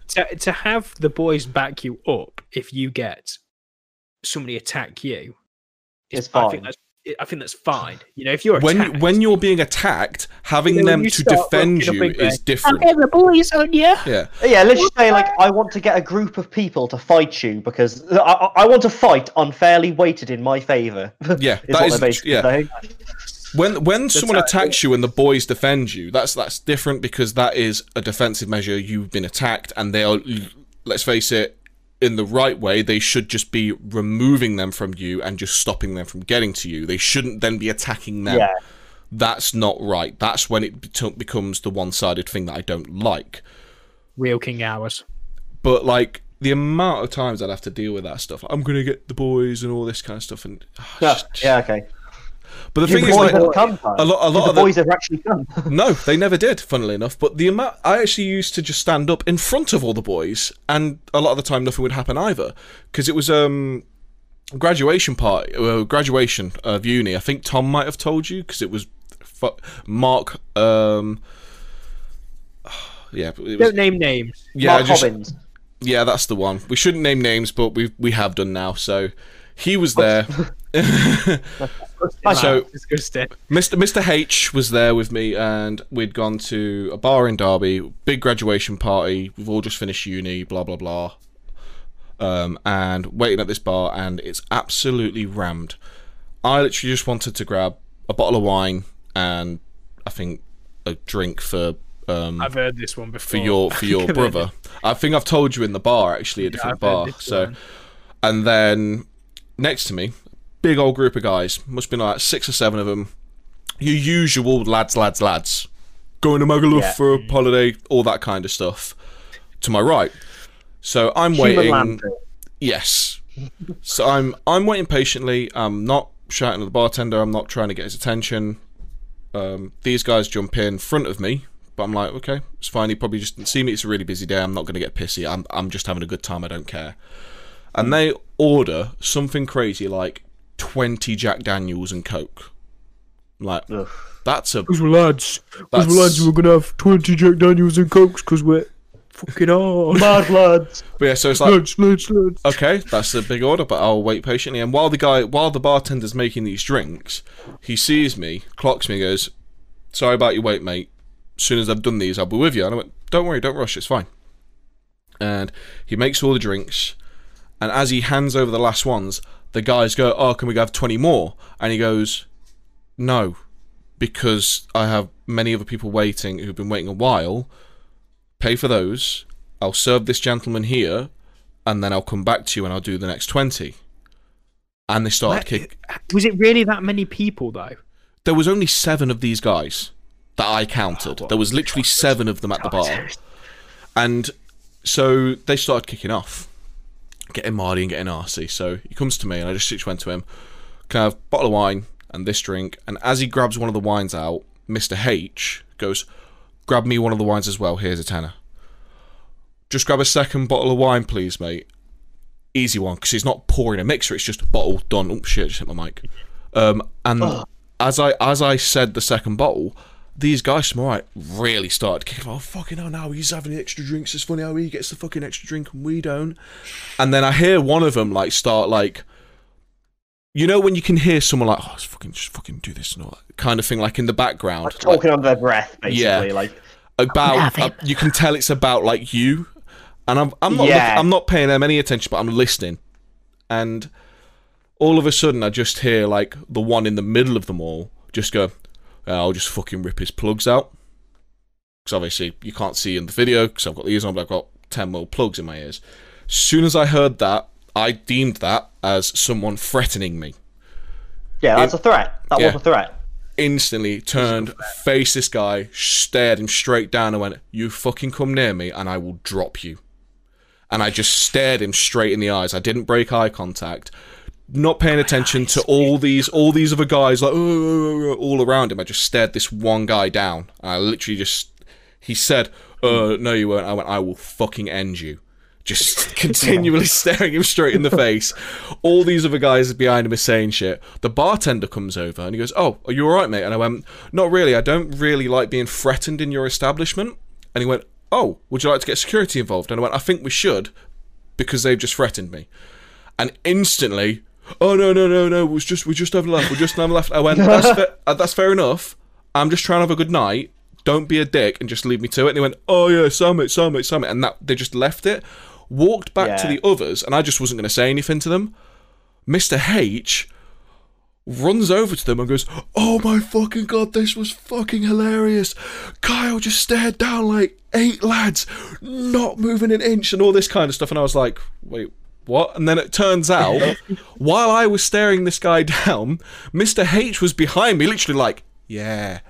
to, to have the boys back you up if you get somebody attack you is- It's I fine. think that's I think that's fine. You know, if you're when attacked, when you're being attacked, having You know, them you to defend you is different. I'll get the boys on you. Yeah, yeah, let's just say like I want to get a group of people to fight you because I, I I want to fight unfairly weighted in my favour. [laughs] yeah, is that what is they're basically yeah. saying. When when someone how it attacks you and the boys defend you, that's that's different because that is a defensive measure. You've been attacked, and they are. Let's face it. In the right way, they should just be removing them from you and just stopping them from getting to you. They shouldn't then be attacking them. Yeah. That's not right. That's when it becomes the one-sided thing that I don't like. Real King hours. But like the amount of times I'd have to deal with that stuff, I'm gonna get the boys and all this kind of stuff, and ah, Yeah, just- yeah, okay. But the thing is, like, come? A lot, a lot of the boys ever actually come? [laughs] no, they never did. Funnily enough, but the amount I actually used to just stand up in front of all the boys, and a lot of the time nothing would happen either, because it was um graduation party, uh, graduation of uni. I think Tom might have told you because it was fu- Mark. Um, [sighs] yeah, it was, Don't name names. yeah, Mark just, Hobbins. yeah, that's the one. We shouldn't name names, but we we have done now. So he was there. [laughs] [laughs] So- Mr. Mr. H was there with me, and we'd gone to a bar in Derby, big graduation party. We've all just finished uni, blah blah blah. Um, and waiting at this bar, and it's absolutely rammed. I literally just wanted to grab a bottle of wine and I think a drink for um I've heard this one before. for your for your [laughs] brother. I think I've told you in the bar actually, a different I've bar. So one. and then next to me, big old group of guys, must be like six or seven of them. Your usual lads, lads, lads, going to Magaluf Yeah. for a holiday, all that kind of stuff. To my right, so I'm Human waiting. Yes. So I'm I'm waiting patiently. I'm not shouting at the bartender. I'm not trying to get his attention. Um, these guys jump in front of me, but I'm like, okay, it's fine. He probably just didn't see me. It's a really busy day. I'm not going to get pissy. I'm I'm just having a good time. I don't care. And they order something crazy like twenty Jack Daniels and Coke. Like Ugh. that's a Because we're lads. Because we're lads, we're going to have 20 Jack Daniels and Cokes because we're fucking hard. [laughs] Bad lads. but yeah. So it's like lads, lads, lads. okay, that's a big order, but I'll wait patiently. And while the guy, while the bartender's making these drinks, he sees me, clocks me, goes, "Sorry about your wait, mate. As soon as I've done these, I'll be with you." And I went, "Don't worry, don't rush, it's fine." And he makes all the drinks, and as he hands over the last ones, the guys go, "Oh, can we have twenty more?" And he goes, "No, because I have many other people waiting who've been waiting a while. Pay for those. I'll serve this gentleman here." and then I'll come back to you and I'll do the next 20. And they started kick. Was it really that many people, though? There was only seven of these guys that I counted. Oh, there was literally seven of them at the bar. And so they started kicking off, getting Marty and getting RC. So he comes to me and I just went to him, Can I have a bottle of wine and this drink? And as he grabs one of the wines out, Mr. H goes, Grab me one of the wines as well. Here's a tenner. Just grab a second bottle of wine, please, mate. Easy one, because he's not pouring a mixer. It's just a bottle done. Oh shit! I just hit my mic. Um, and as I as I said the second bottle, these guys from Alright really started kicking. Oh fucking hell! Now he's having the extra drinks. It's funny how he gets the fucking extra drink and we don't. And then I hear one of them like start like, you know, when you can hear someone like, oh, let's fucking just fucking do this and all that kind of thing, like in the background, Like like, talking under their breath, basically. Yeah. Like about uh, you can tell it's about like you and i'm i'm not Yeah. look- i'm not paying them any attention but i'm listening and all of a sudden i just hear like the one in the middle of them all just go "Yeah, i'll just fucking rip his plugs out because obviously you can't see in the video because i've got the ears on but i've got 10 mil plugs in my ears as soon as i heard that i deemed that as someone threatening me yeah, that's a threat. That Yeah. was a threat. instantly turned, faced this guy, stared him straight down, and went, "You fucking come near me, and I will drop you." And I just stared him straight in the eyes. I didn't break eye contact, not paying attention to all these all these other guys like "Oh, oh, oh," all around him. I just stared this one guy down. I literally just he said, "Uh, no, you won't." I went, "I will fucking end you." Just [laughs] continually staring him straight in the face. All these other guys behind him are saying shit. The bartender comes over and he goes, "Oh, are you all right, mate?" And I went, "Not really. I don't really like being threatened in your establishment." And he went, "Oh, would you like to get security involved?" And I went, "I think we should, because they've just threatened me." And instantly, "Oh no, no, no, no! We're just we're just having a laugh. We're just having a laugh." I went, "That's fa- [laughs] uh, that's fair enough. I'm just trying to have a good night. Don't be a dick and just leave me to it." And they went, "Oh yeah, summit, summit, summit," and that they just left it. Walked back to the others, and I just wasn't going to say anything to them. Mr. H runs over to them and goes, Oh my fucking god, this was fucking hilarious. Kyle just stared down like eight lads, not moving an inch, and all this kind of stuff. And I was like, Wait, what? And then it turns [laughs] out, while I was staring this guy down, Mr. H was behind me, literally like, Yeah.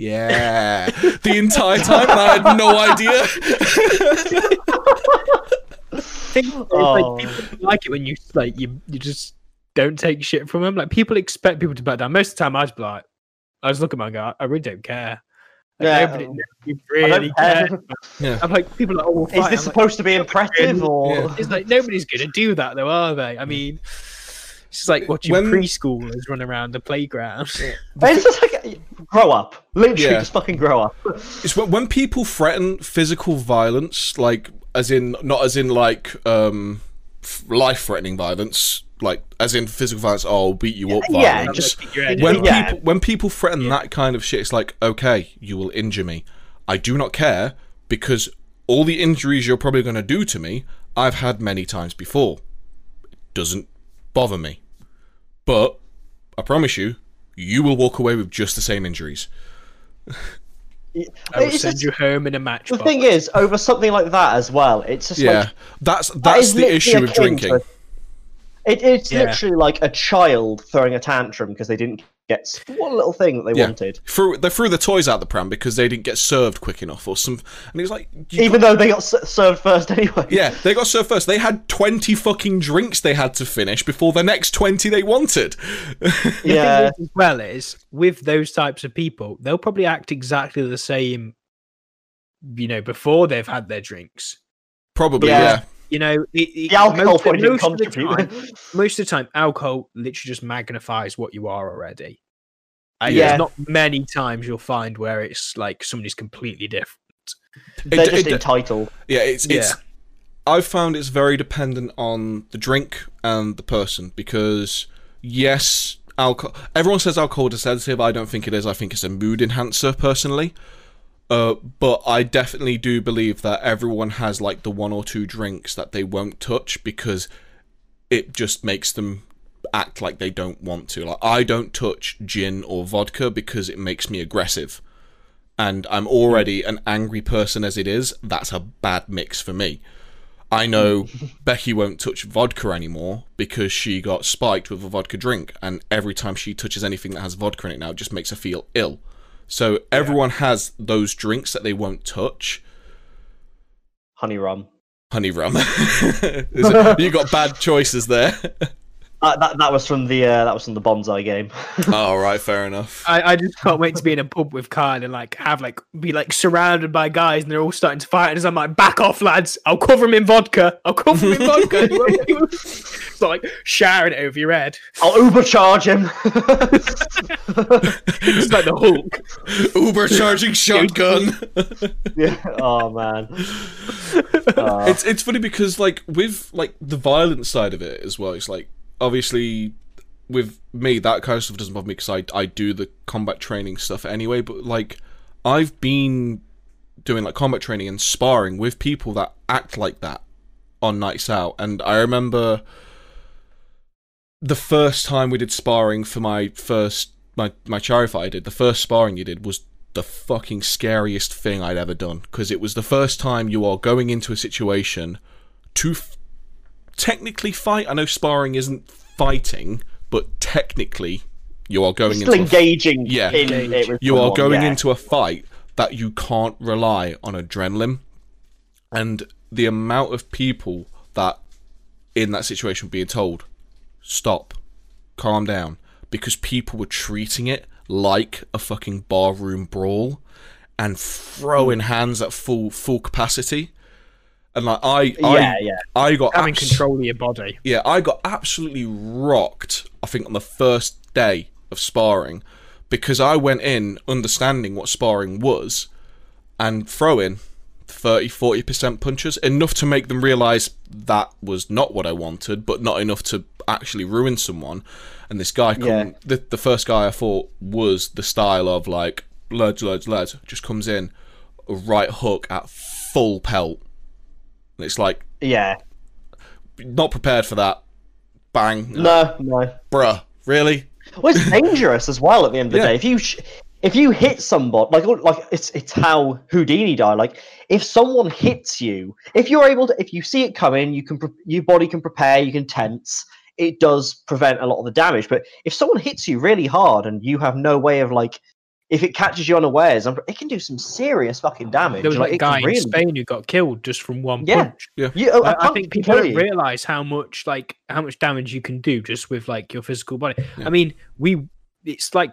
Yeah, the entire time, and I had no idea. [laughs] thing Oh. like people like it when you like you you just don't take shit from them. Like people expect people to back down. Most of the time, I just be like, I just look at my guy. I really don't care. Like, Yeah, nobody, nobody really cares. Yeah. I'm like, people are like, oh, Is fine. this I'm like, supposed to be impressive or? Yeah. it's like nobody's gonna do that though, are they? I mean, it's just like watching When- preschoolers run around the playground. [laughs] It's just like grow up. Literally, Yeah. just fucking grow up. It's when, when people threaten physical violence, like as in not as in like um life threatening violence, like as in physical violence. Oh, I'll beat you up Yeah, violence. just- Keep your head when. Yeah. people when people threaten that kind of shit, it's like okay, you will injure me. I do not care because all the injuries you're probably going to do to me, I've had many times before. It doesn't bother me, but I promise you, you will walk away with just the same injuries. [laughs] I will It's send just- you home in a match. The thing is, over something like that as well, it's just Yeah, like that's that's is the issue with akin drinking. to- It, it's Yeah. literally like a child throwing a tantrum because they didn't get s- one little thing that they Yeah. wanted, threw they threw the toys out the pram because they didn't get served quick enough or some and he was like you even though they got s- served first [laughs] anyway. yeah they got served first they had 20 fucking drinks they had to finish before the next 20 they wanted [laughs] The yeah. thing is, as well is with those types of people, they'll probably act exactly the same. You know, before they've had their drinks. probably Yeah. yeah, You know, it, it, The alcohol most, most of the time, most of the time, alcohol literally just magnifies what you are already. And Yeah. there's not many times you'll find where it's like somebody's completely different. They're It- just it- entitled. yeah it's it's Yeah. i've found it's very dependent on the drink and the person because yes alcohol everyone says alcohol is sedative i don't think it is i think it's a mood enhancer personally Uh, but I definitely do believe that everyone has like the one or two drinks that they won't touch because it just makes them act like they don't want to. Like I don't touch gin or vodka because it makes me aggressive. And I'm already an angry person as it is. That's a bad mix for me. I know [laughs] Becky won't touch vodka anymore because she got spiked with a vodka drink, and every time she touches anything that has vodka in it now, it just makes her feel ill. So everyone has those drinks that they won't touch. Honey rum. Honey rum. [laughs] You got bad choices there. [laughs] Uh, that that was from the uh, that was from the bonsai game. [laughs] oh, right, fair enough. I, I just can't wait to be in a pub with Kyle and like have like be like surrounded by guys and they're all starting to fight and I'm like, back off, lads! I'll cover him in vodka. I'll cover him in vodka. it's [laughs] [laughs] like showering it over your head. I'll overcharge him. It's like the Hulk. Uber charging shotgun. yeah. Oh man. Uh, it's it's funny because like with like the violent side of it as well. It's like obviously with me that kind of stuff doesn't bother me because I I do the combat training stuff anyway. But like I've been doing like combat training and sparring with people that act like that on nights out, and I remember the first time we did sparring for my first my my charity fight I did. The first sparring you did was the fucking scariest thing I'd ever done because it was the first time you are going into a situation to technically fight. I know sparring isn't fighting, but technically you are going still into a engaging. Yeah. in it you are going yeah. into a fight that you can't rely on adrenaline and the amount of people that in that situation being told stop calm down because people were treating it like a fucking barroom brawl and throwing hmm. hands at full full capacity and like i Yeah, i yeah. i got Having abs- control of your body. yeah, I got absolutely rocked, I think, on the first day of sparring because I went in understanding what sparring was and throwing 30 40% punches, enough to make them realize that was not what I wanted, but not enough to actually ruin someone. And this guy, come, Yeah. the, the first guy I thought was the style of like, lads, lads, lads, just comes in, a right hook at full pelt. And it's like, Yeah. not prepared for that. Bang. No, no. Bruh, really? Well, it's dangerous as well. At the end of the Yeah. day, if you sh- if you hit somebody, like like it's it's how Houdini died. Like if someone hits you, if you're able to, if you see it coming, you can pre- your body can prepare, you can tense. It does prevent a lot of the damage. But if someone hits you really hard and you have no way of like, if it catches you unawares, it can do some serious fucking damage. There was like, like a it can guy in really- Spain who got killed just from one Yeah. punch. You, oh, I, I, I think people don't realize how much like how much damage you can do just with like your physical body. Yeah. I mean, we it's like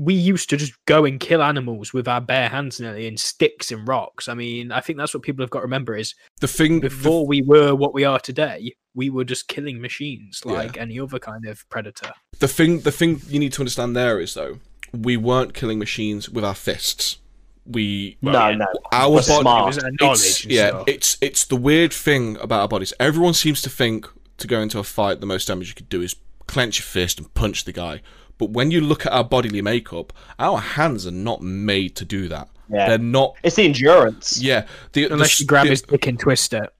we used to just go and kill animals with our bare hands nearly and sticks and rocks. I mean, I think that's what people have got to remember is The thing before we were what we are today, we were just killing machines Yeah. like any other kind of predator. the, the thing the thing you need to understand there is though, we weren't killing machines with our fists. We No, yeah. no. our We're body It was a it's, yeah, stuff. it's it's the weird thing about our bodies. Everyone seems to think to go into a fight the most damage you could do is clench your fist and punch the guy. But when you look at our bodily makeup, our hands are not made to do that. Yeah. They're not It's the endurance. yeah. The, Unless the, you grab the- his dick and twist it.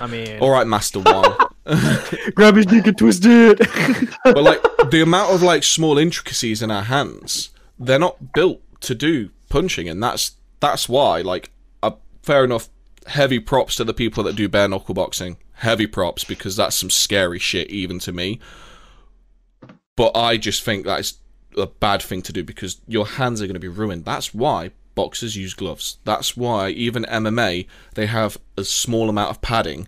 I mean, [laughs] All right, Master One. [laughs] [laughs] grab his dick and twist it. [laughs] but like the amount of like small intricacies in our hands, they're not built to do punching, and that's that's why. Like, uh, fair enough. Heavy props to the people that do bare knuckle boxing. Heavy props because that's some scary shit even to me. But I just think that's a bad thing to do because your hands are going to be ruined. That's why boxers use gloves. That's why even MMA they have a small amount of padding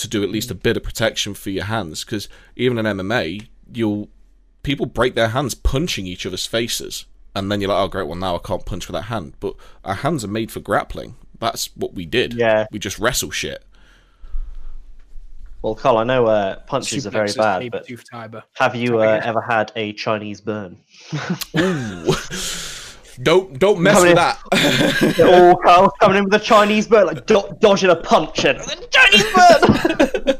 to do at least a bit of protection for your hands because even in MMA you'll people break their hands punching each other's faces and then you're like oh great well now I can't punch with that hand. But our hands are made for grappling. That's what we did. Yeah. we just wrestle shit. Well, Carl, I know uh, punches are very bad, but have you uh, ever had a Chinese burn? [laughs] [laughs] Ooh. don't don't mess Coming with in- that oh, Carl coming in with a Chinese bird, like do- dodging a punch and Chinese burn. [laughs]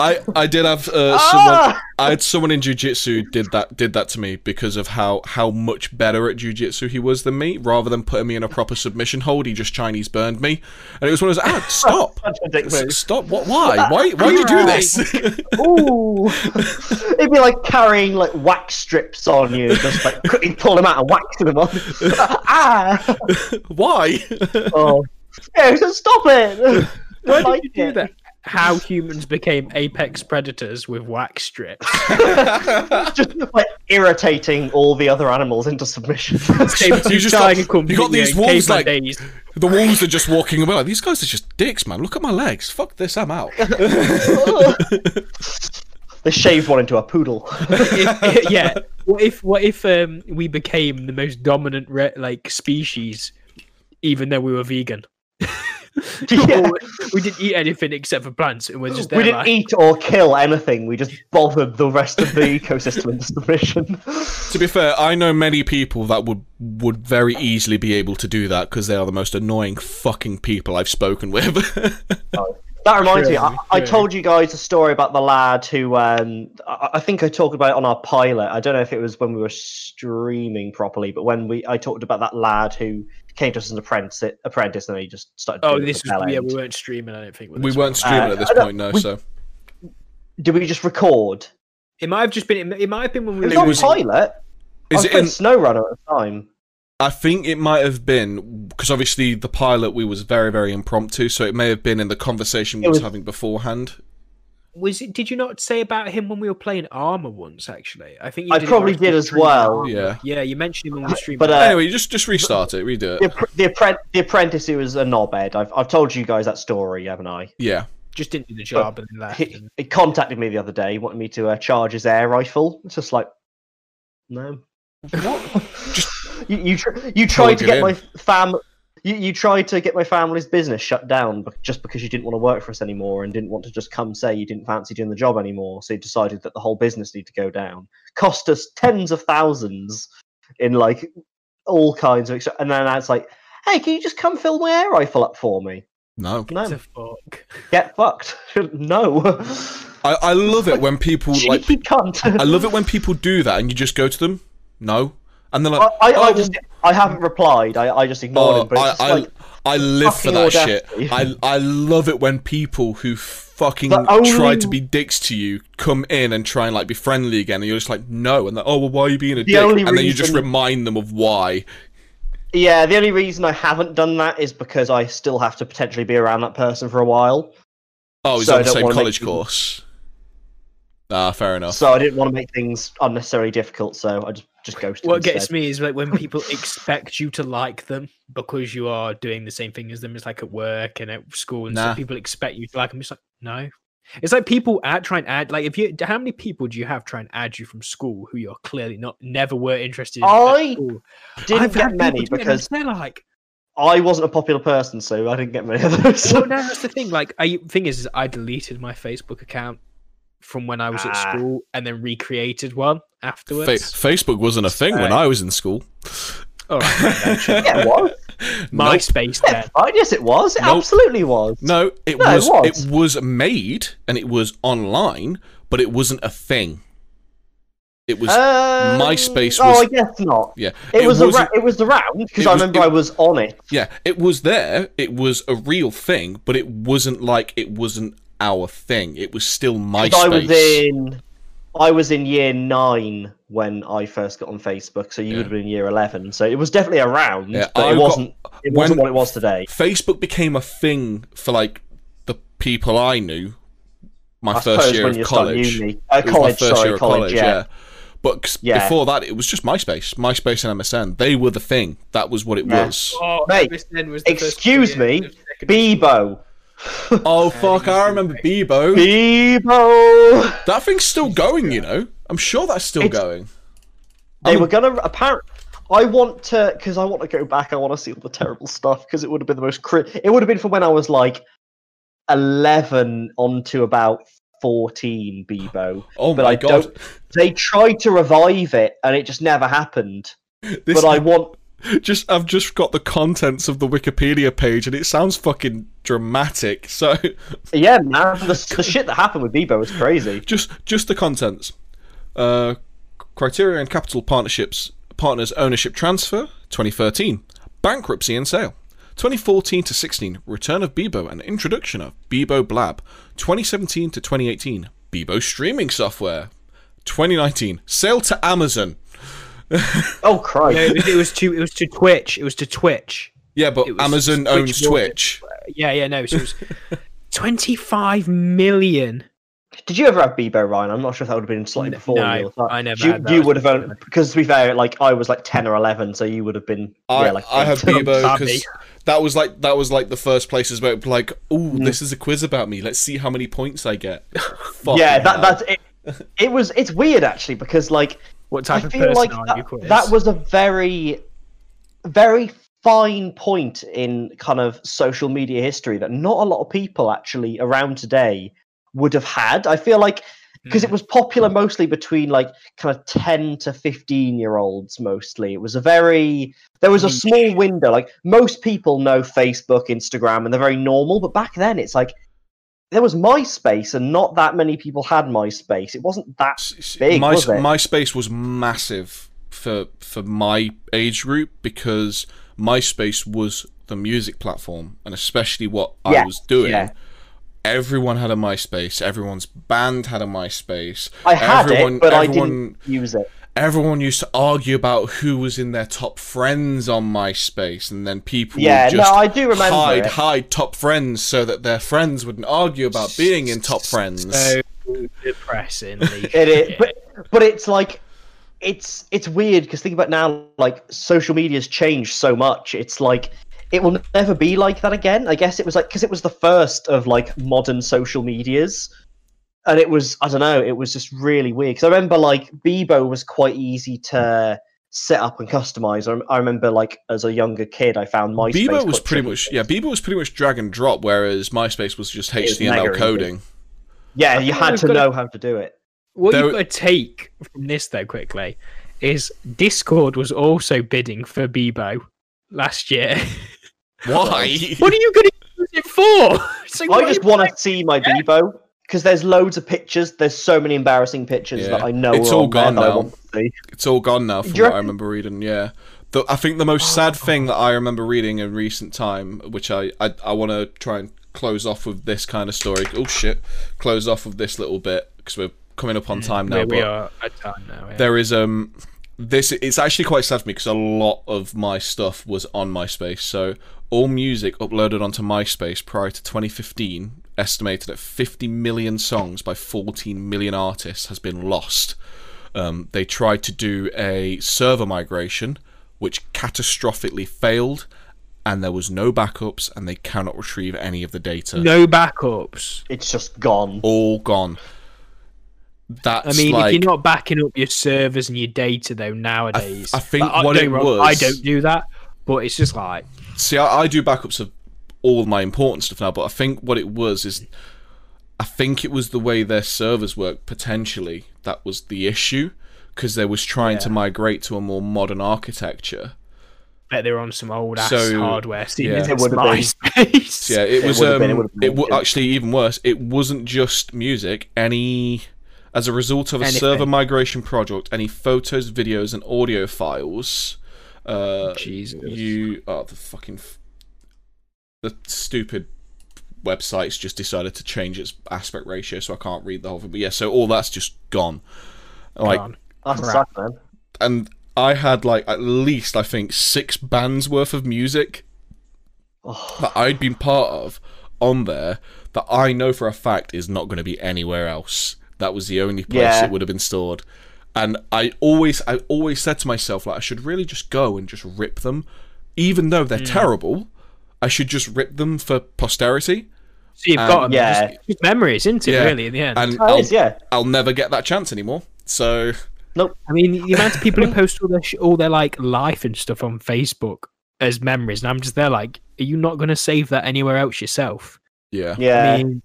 I I did have uh, someone ah! I had someone in jujitsu did that did that to me because of how how much better at jujitsu he was than me. Rather than putting me in a proper submission hold, he just Chinese burned me, and it was one of those ah [laughs] stop Such a dick S- move. stop what why why why did you do this Ooh, it'd be like carrying like wax strips on you, just like quickly pull them out and waxing them on. [laughs] ah! why Oh, yeah, so stop it. Why like did you do it. that? How humans became apex predators with wax strips. [laughs] just like irritating all the other animals into submission. [laughs] Saber-tooth You just got- tiger come you got these in wolves, like- days. the wolves are just walking away like these guys are just dicks man look at my legs fuck this I'm out they [laughs] They shaved one into a poodle. if, yeah. What if what if um, we became the most dominant re- like species, even though we were vegan? [laughs] Yeah. We didn't eat anything except for plants, and we're just there we didn't like, eat or kill anything. We just bothered the rest of the [laughs] ecosystem into submission. To be fair, I know many people that would would very easily be able to do that because they are the most annoying fucking people I've spoken with. [laughs] That reminds me, I, I told you guys a story about the lad who, um, I, I think I talked about it on our pilot. I don't know if it was when we were streaming properly, but when we, I talked about that lad who came to us as an apprentice, apprentice and he just started. Oh, this the bell was yeah. We weren't streaming. I don't think we weren't one. streaming Uh, at this point, no. we- So Did we just record? It might have just been. It might have been when we It was were on was- pilot. I is was it playing in? SnowRunner at the time. I think it might have been because obviously the pilot we was very very impromptu, so it may have been in the conversation we It was was- having beforehand. Was it? Did you not say about him when we were playing Armor once? Actually, I think you I did probably did as well. Armour. Yeah. yeah. You mentioned him when the stream. But, uh, anyway, just just restart it, redo The, it. appr- the, appren- the apprentice who was a knobhead. I've, I've told you guys that story, haven't I? Yeah, just didn't do the job and left. He, and- he contacted me the other day, wanted me to uh, charge his air rifle. It's just like, no. What? [laughs] Just you you, tr- you tried to get it my fam. You, you tried to get my family's business shut down just because you didn't want to work for us anymore and didn't want to just come say you didn't fancy doing the job anymore. So you decided that the whole business needed to go down. Cost us tens of thousands in like all kinds of extra. And then it's like, hey, can you just come fill my air rifle up for me? no. What No, the fuck? get fucked. [laughs] no. I, I love it when people [laughs] like. Cheeky cunt. I love it when people do that and you just go to them. No, and they're I, like, I, "Oh, I well, just I haven't replied. I, I just ignored Oh, him. But I, it's I, like, I live for that audacity. shit. I, I love it when people who fucking only- try to be dicks to you come in and try and like be friendly again, and you're just like, no, and they're, oh well, why are you being a dick? only And then you just remind them of why. yeah, the only reason I haven't done that is because I still have to potentially be around that person for a while. Oh, he's So on the same make college course. Ah, fair enough. So I didn't want to make things unnecessarily difficult. So I just just ghosted. What gets me is like when people expect you to like them because you are doing the same thing as them. It's like at work and at school, and Nah. stuff. people expect you to like them. It's like no. It's like people add try and add like if you how many people do you have try and add you from school who you're clearly not never were interested in? I school? Didn't I've get many people do it and because they're like I wasn't a popular person, so I didn't get many of those. well, no, that's the thing. Like, I thing is, is I deleted my Facebook account from when I was at Ah. school and then recreated one Fa- afterwards. Facebook wasn't a thing when I was in school. All right, [laughs] then, yeah, it was. Nope. MySpace Yeah, then. fine, yes, it was. It Nope. absolutely was. No, it No, it was, was. it was made and it was online, but it wasn't a thing. It was Um, MySpace Oh, was- I guess not. yeah. It, was wasn't- around. It was around because I remember it- I was on it. Yeah, it was there. It was a real thing, but it wasn't like it wasn't our thing. It was still MySpace. I was in. I was in year nine when I first got on Facebook, so you Yeah. would have been in year eleven. So it was definitely around, Yeah, but I it got- wasn't. It wasn't what it was today. Facebook became a thing for like the people I knew. My I first year when of college. uni, uh, It college, my first sorry, year of college, yeah. But Yeah. before that, it was just MySpace, MySpace and MSN. They were the thing. That was what it Yeah. was. Oh, Mate, MSN was the first excuse year me, of secondary school. Bebo. [laughs] Oh fuck! I remember Bebo. Bebo. That thing's still going, you know. I'm sure that's still It's- going. They Um, were gonna apparently. I want to because I want to go back. I want to see all the terrible stuff because it would have been the most. Cri- it would have been from when I was like eleven on to about fourteen. Bebo. Oh but my I god! don't- They tried to revive it and it just never happened. This But I want. Just I've just got the contents of the Wikipedia page, and it sounds fucking dramatic. So Yeah, man. The, the shit that happened with Bebo was crazy. just just the contents. Uh, Criterion Capital partnerships partners ownership transfer 2013 bankruptcy and sale 2014 to 16 return of Bebo and introduction of Bebo Blab 2017 to 2018 Bebo streaming software 2019 sale to Amazon Oh Christ! No, it was, it was to it was to Twitch. It was to Twitch. yeah but was- Amazon Twitch owns bought it. Twitch Yeah, yeah, no. So it was [laughs] twenty five million. Did you ever have Bebo, Ryan? I'm not sure if that would have been slightly No, before no, you. or- I never You, had that. you would have owned because to be fair, like I was like ten or eleven, so you would have been. I, yeah, like I have eight. Bebo Bobby. because that was like that was like the first places where it was like, oh, Mm. this is a quiz about me. Let's see how many points I get. [laughs] Yeah, that hell. that's it. it was it's weird actually because like What type I of feel person like are that, you, Quiz? that was a very, very fine point in kind of social media history that not a lot of people actually around today would have had. I feel like because it Mm. was popular mostly between like kind of 10 to 15 year olds mostly it was a very there was a small window like most people know facebook instagram and they're very normal but back then it's like there was myspace and not that many people had myspace it wasn't that Big, My, was it? MySpace was massive for for my age group because MySpace was the music platform, and especially what I was doing. yeah. Everyone had a MySpace. Everyone's band had a MySpace. i had everyone, it but i didn't use it everyone used to argue about who was in their top friends on MySpace, and then people yeah would no just i do remember hide it. hide top friends so that their friends wouldn't argue about being in top friends. so depressingly. [laughs] It is, but but it's like it's it's weird because think about now, like social media's changed so much. It's like it will never be like that again. I guess it was like because it was the first of like modern social medias, and it was I don't know, it was just really weird. Because I remember like Bebo was quite easy to set up and customize. I, I remember like as a younger kid, I found MySpace. Bebo was quite pretty tricky. much yeah. Bebo was pretty much drag and drop, whereas MySpace was just was HTML mega easy. coding. Yeah, you had to got to- know how to do it. What There- you've got to take from this, though, quickly, is Discord was also bidding for Bebo last year. Why? [laughs] what are you going to use it for? [laughs] It's like, I just want to see my Bebo because there's loads of pictures. There's so many embarrassing pictures Yeah. that I know It's all gone now. want to see. It's all gone now from Do you what I remember reading. Yeah, the, I think the most sad thing that I remember reading in recent time, which I I, I want to try and close off with this kind of story. Oh shit, close off with this little bit because we're coming up on time now. we, we are at time now. Yeah. there is um this it's actually quite sad for me because a lot of my stuff was on MySpace. So all music uploaded onto MySpace prior to 2015, estimated at 50 million songs by 14 million artists, has been lost. Um, they tried to do a server migration, which catastrophically failed, and there was no backups, and they cannot retrieve any of the data. no backups. It's just gone. All gone. That's I mean, like if you're not backing up your servers and your data, though, nowadays, I think like, what don't it get me wrong, I don't do that, but it's just like See, I, I do backups of all my important stuff now, but I think what it was is, I think it was the way their servers work. Potentially, that was the issue because they was trying to migrate to a more modern architecture. bet they're on some old ass So, hardware. Seeing yeah. It would've been. MySpace. Yeah, it It was. would've been- it um, would've been it w- actually even worse. It wasn't just music. Any, as a result of a Anything. server migration project, any photos, videos, and audio files. Uh, Jesus. you oh the fucking f- the stupid websites just decided to change its aspect ratio so i can't read the whole thing but yeah so all that's just gone like Gone. That's a Crap. sad man. and i had like at least i think six bands worth of music Oh, that i'd been part of on there that i know for a fact is not going to be anywhere else that was the only place Yeah. it would have been stored and i always i always said to myself like i should really just go and just rip them even though they're hmm. terrible i should just rip them for posterity So you've got them, yeah. just- just memories, isn't it? Yeah. Really, in the end. and Oh, I'll, is, yeah. I'll never get that chance anymore so Nope. I mean, the amount of people who [laughs] post all their sh- all their like life and stuff on Facebook as memories, and I'm just there like, are you not going to save that anywhere else yourself? yeah Yeah. I mean,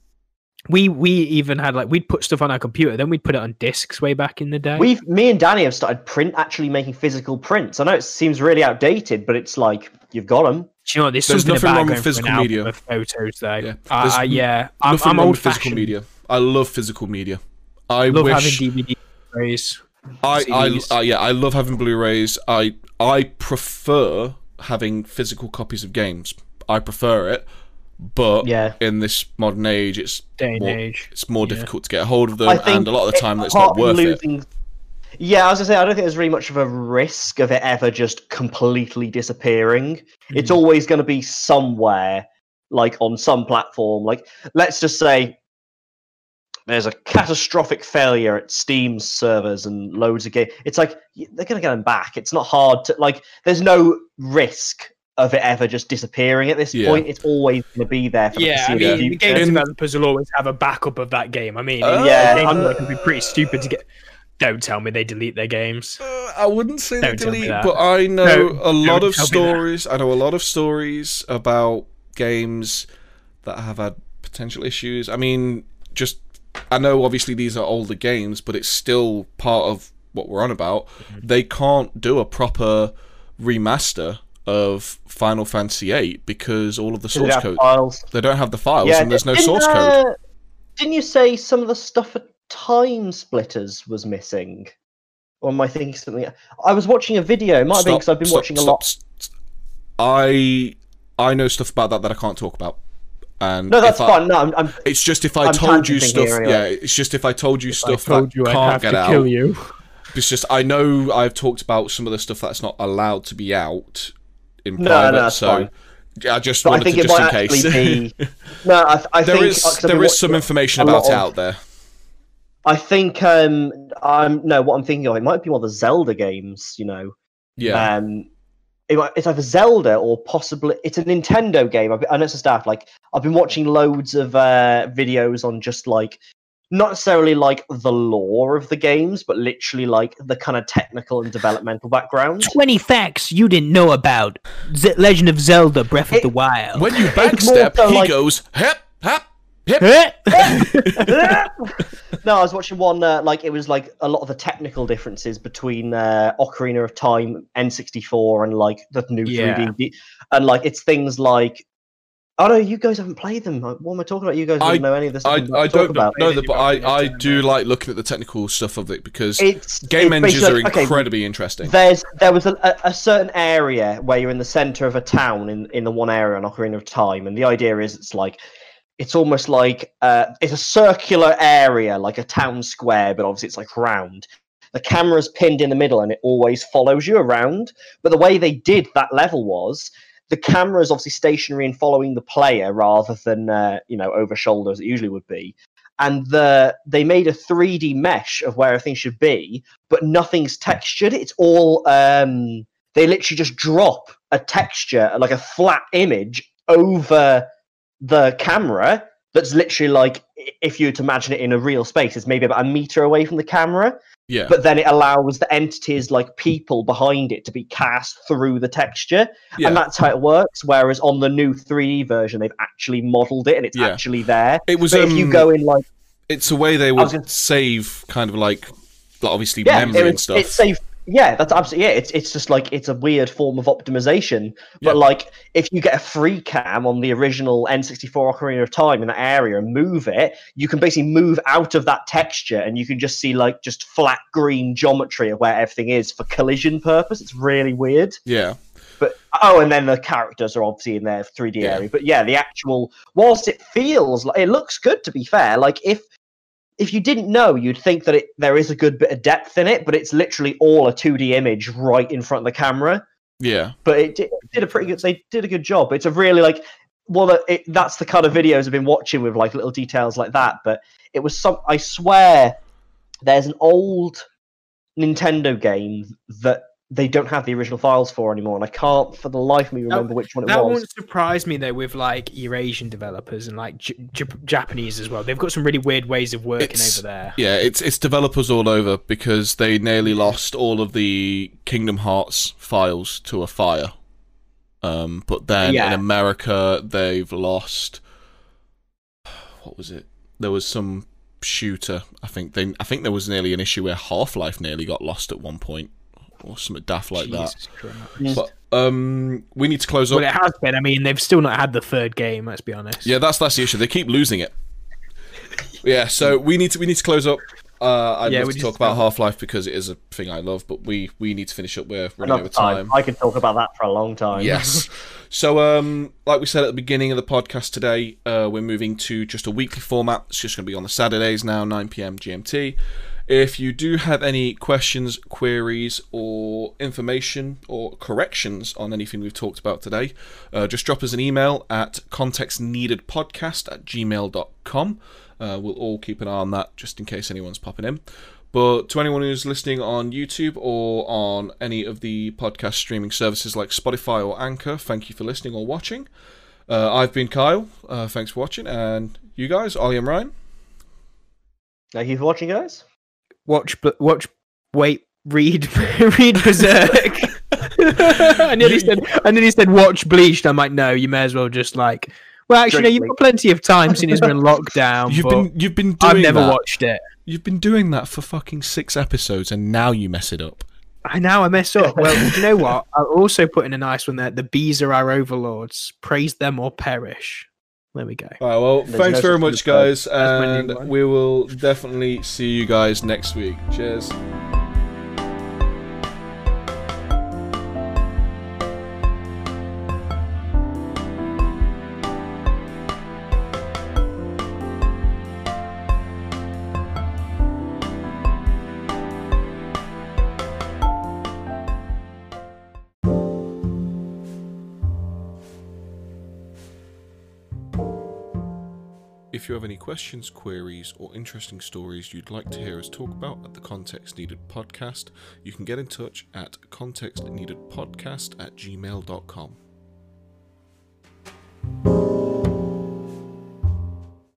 we we even had like we'd put stuff on our computer, then we'd put it on discs way back in the day. We've me and Danny have started print actually making physical prints. I know it seems really outdated, but it's like you've got them. Do you know what? There's, There's something nothing about wrong with physical media. of photos though. Yeah. I, There's I, yeah, I'm, nothing I'm wrong old with physical fashioned. media i love physical media i Love wish having DVD phrase. I, I, I yeah, I love having Blu-rays. I I prefer having physical copies of games. I prefer it, but Yeah. in this modern age, it's Day and more, age. it's more Yeah. difficult to get a hold of them, and a lot of the time, it's not partly worth it. Losing... Yeah, I was gonna say I don't think there's really much of a risk of it ever just completely disappearing. It's Hmm. always going to be somewhere, like on some platform. Like let's just say there's a catastrophic failure at Steam's servers and loads of games. It's like they're going to get them back. It's not hard to like. There's no risk of it ever just disappearing at this Yeah. point. It's always going to be there for the Yeah, I mean, the game developers will always have a backup of that game. I mean, Uh, Yeah, game I'm- be pretty stupid to get. Don't tell me they delete their games. Uh, I wouldn't say they Don't tell me delete, but I know No, a lot of tell me that. stories. I know a lot of stories about games that have had potential issues. I mean, just I know obviously these are older games, but it's still part of what we're on about. Mm-hmm. They can't do a proper remaster of Final Fantasy VIII because all of the source code files. they don't have the files Yeah, and there's no didn't, source code. uh, Didn't you say some of the stuff for TimeSplitters was missing? Or am I thinking something? I was watching a video. It might have been because I've been stop, watching a lot. st- st- I I know stuff about that that I can't talk about. And No, that's I- fine. No, I'm, I'm It's just if I I'm told you stuff. here, Yeah, it's just if I told you stuff I told that you I'd can't have get to out. kill you. It's just I know I've talked about some of the stuff that's not allowed to be out in No, private. no, that's so fine. I just but I think to it just in might case. be. [laughs] No, I, I there think is uh, 'cause there is some information a lot about it of- out there. I think um, I'm no. What I'm thinking of, it might be one of the Zelda games. You know, Yeah, Um, it, might- it's either Zelda or possibly it's a Nintendo game. I've, I know it's a staff. Like I've been watching loads of uh, videos on just like not necessarily like the lore of the games, but literally like the kind of technical and developmental background. 20 facts you didn't know about Z- Legend of Zelda Breath of the Wild. when you backstep, so he like- goes hep hep hep. [laughs] no, I was watching one uh, like it was like a lot of the technical differences between uh, Ocarina of Time, N64, and like the new Yeah. 3D, and like it's things like. Oh no, you guys haven't played them. What am I talking about? You guys don't know any of this. I, I'm I about to talk don't about. know Played that, but I, I do no. like looking at the technical stuff of it because It's game it's engines are basically- okay, incredibly interesting. There's there was a, a, a certain area where you're in the center of a town in in the one area on Ocarina of Time, and the idea is it's like it's almost like uh, it's a circular area, like a town square, but obviously it's like round. The camera's pinned in the middle, and it always follows you around. But the way they did that level was the camera is obviously stationary and following the player rather than uh, you know over shoulder as it usually would be. And the they made a 3D mesh of where everything should be, but nothing's textured. It's all um, they literally just drop a texture, like a flat image, over the camera. That's literally like if you were to imagine it in a real space, it's maybe about a meter away from the camera. yeah, But then it allows the entities like people behind it to be cast through the texture, Yeah. and that's how it works. Whereas on the new 3D version, they've actually modelled it and it's Yeah. actually there. it was. But if you um, go in like it's a way they would gonna- save kind of like, like obviously yeah, memory and stuff. it's safe. Yeah, that's absolutely yeah. It's it's just like it's a weird form of optimization. But Yeah. like if you get a free cam on the original N64 Ocarina of Time in that area and move it, you can basically move out of that texture and you can just see like just flat green geometry of where everything is for collision purpose. It's really weird. yeah, But oh, and then the characters are obviously in their 3D Yeah. area. But yeah, the actual whilst it feels like it looks good to be fair. Like if if you didn't know, you'd think that it, there is a good bit of depth in it, but it's literally all a 2D image right in front of the camera. yeah, But it did, it did a pretty good. They did a good job. It's a really like well, it, that's the kind of videos I've been watching with like little details like that. But it was some. I swear, there's an old Nintendo game that they don't have the original files for anymore, and I can't for the life of me remember which one it That was. won't surprise me though with like Eurasian developers and like J- J- Japanese as well. They've got some really weird ways of working It's- over there. yeah. It's it's developers all over because they nearly lost all of the Kingdom Hearts files to a fire. Um, but then in America they've lost. What was it? There was some shooter. I think they. I think there was nearly an issue where Half Life nearly got lost at one point, or something daft like that. Christ. But um, we need to close up. Well, it has been. I mean, they've still not had the third game. Let's be honest. Yeah, that's that's the issue. They keep losing it. Yeah, so we need to we need to close up. Uh, I'd Yeah, love we to talk about. Half Life because it is a thing I love, but we we need to finish up. We're running out of time. time. I could talk about that for a long time. Yes. [laughs] So, um, like we said at the beginning of the podcast today, uh, we're moving to just a weekly format. It's just going to be on the Saturdays now, 9 p.m. GMT. If you do have any questions, queries, or information or corrections on anything we've talked about today, uh, just drop us an email at contextneededpodcast at gmail.com. Uh, we'll all keep an eye on that just in case anyone's popping in. But to anyone who's listening on YouTube or on any of the podcast streaming services like Spotify or Anchor, thank you for listening or watching. Uh, I've been Kyle. Uh, thanks for watching, and you guys, Ollie and Ryan. Thank you for watching, guys. Watch, but watch, wait, read, [laughs] read Berserk. [laughs] I nearly said, I nearly said watch Bleached. I'm like, no, you may as well just like. Well, actually, no, you've got plenty of time since it's been lockdown. You've been you've been doing I've never that. watched it. You've been doing that for fucking six episodes, and now you mess it up. I now I mess up. Well, you know what? I'll also put in a nice one there. The bees are our overlords. Praise them or perish. There we go. All right, well, There's thanks no very much, guys, That's my new and we will definitely see you guys next week. Cheers. If you have any questions, queries, or interesting stories you'd like to hear us talk about at the Context Needed podcast, you can get in touch at contextneededpodcast at gmail.com.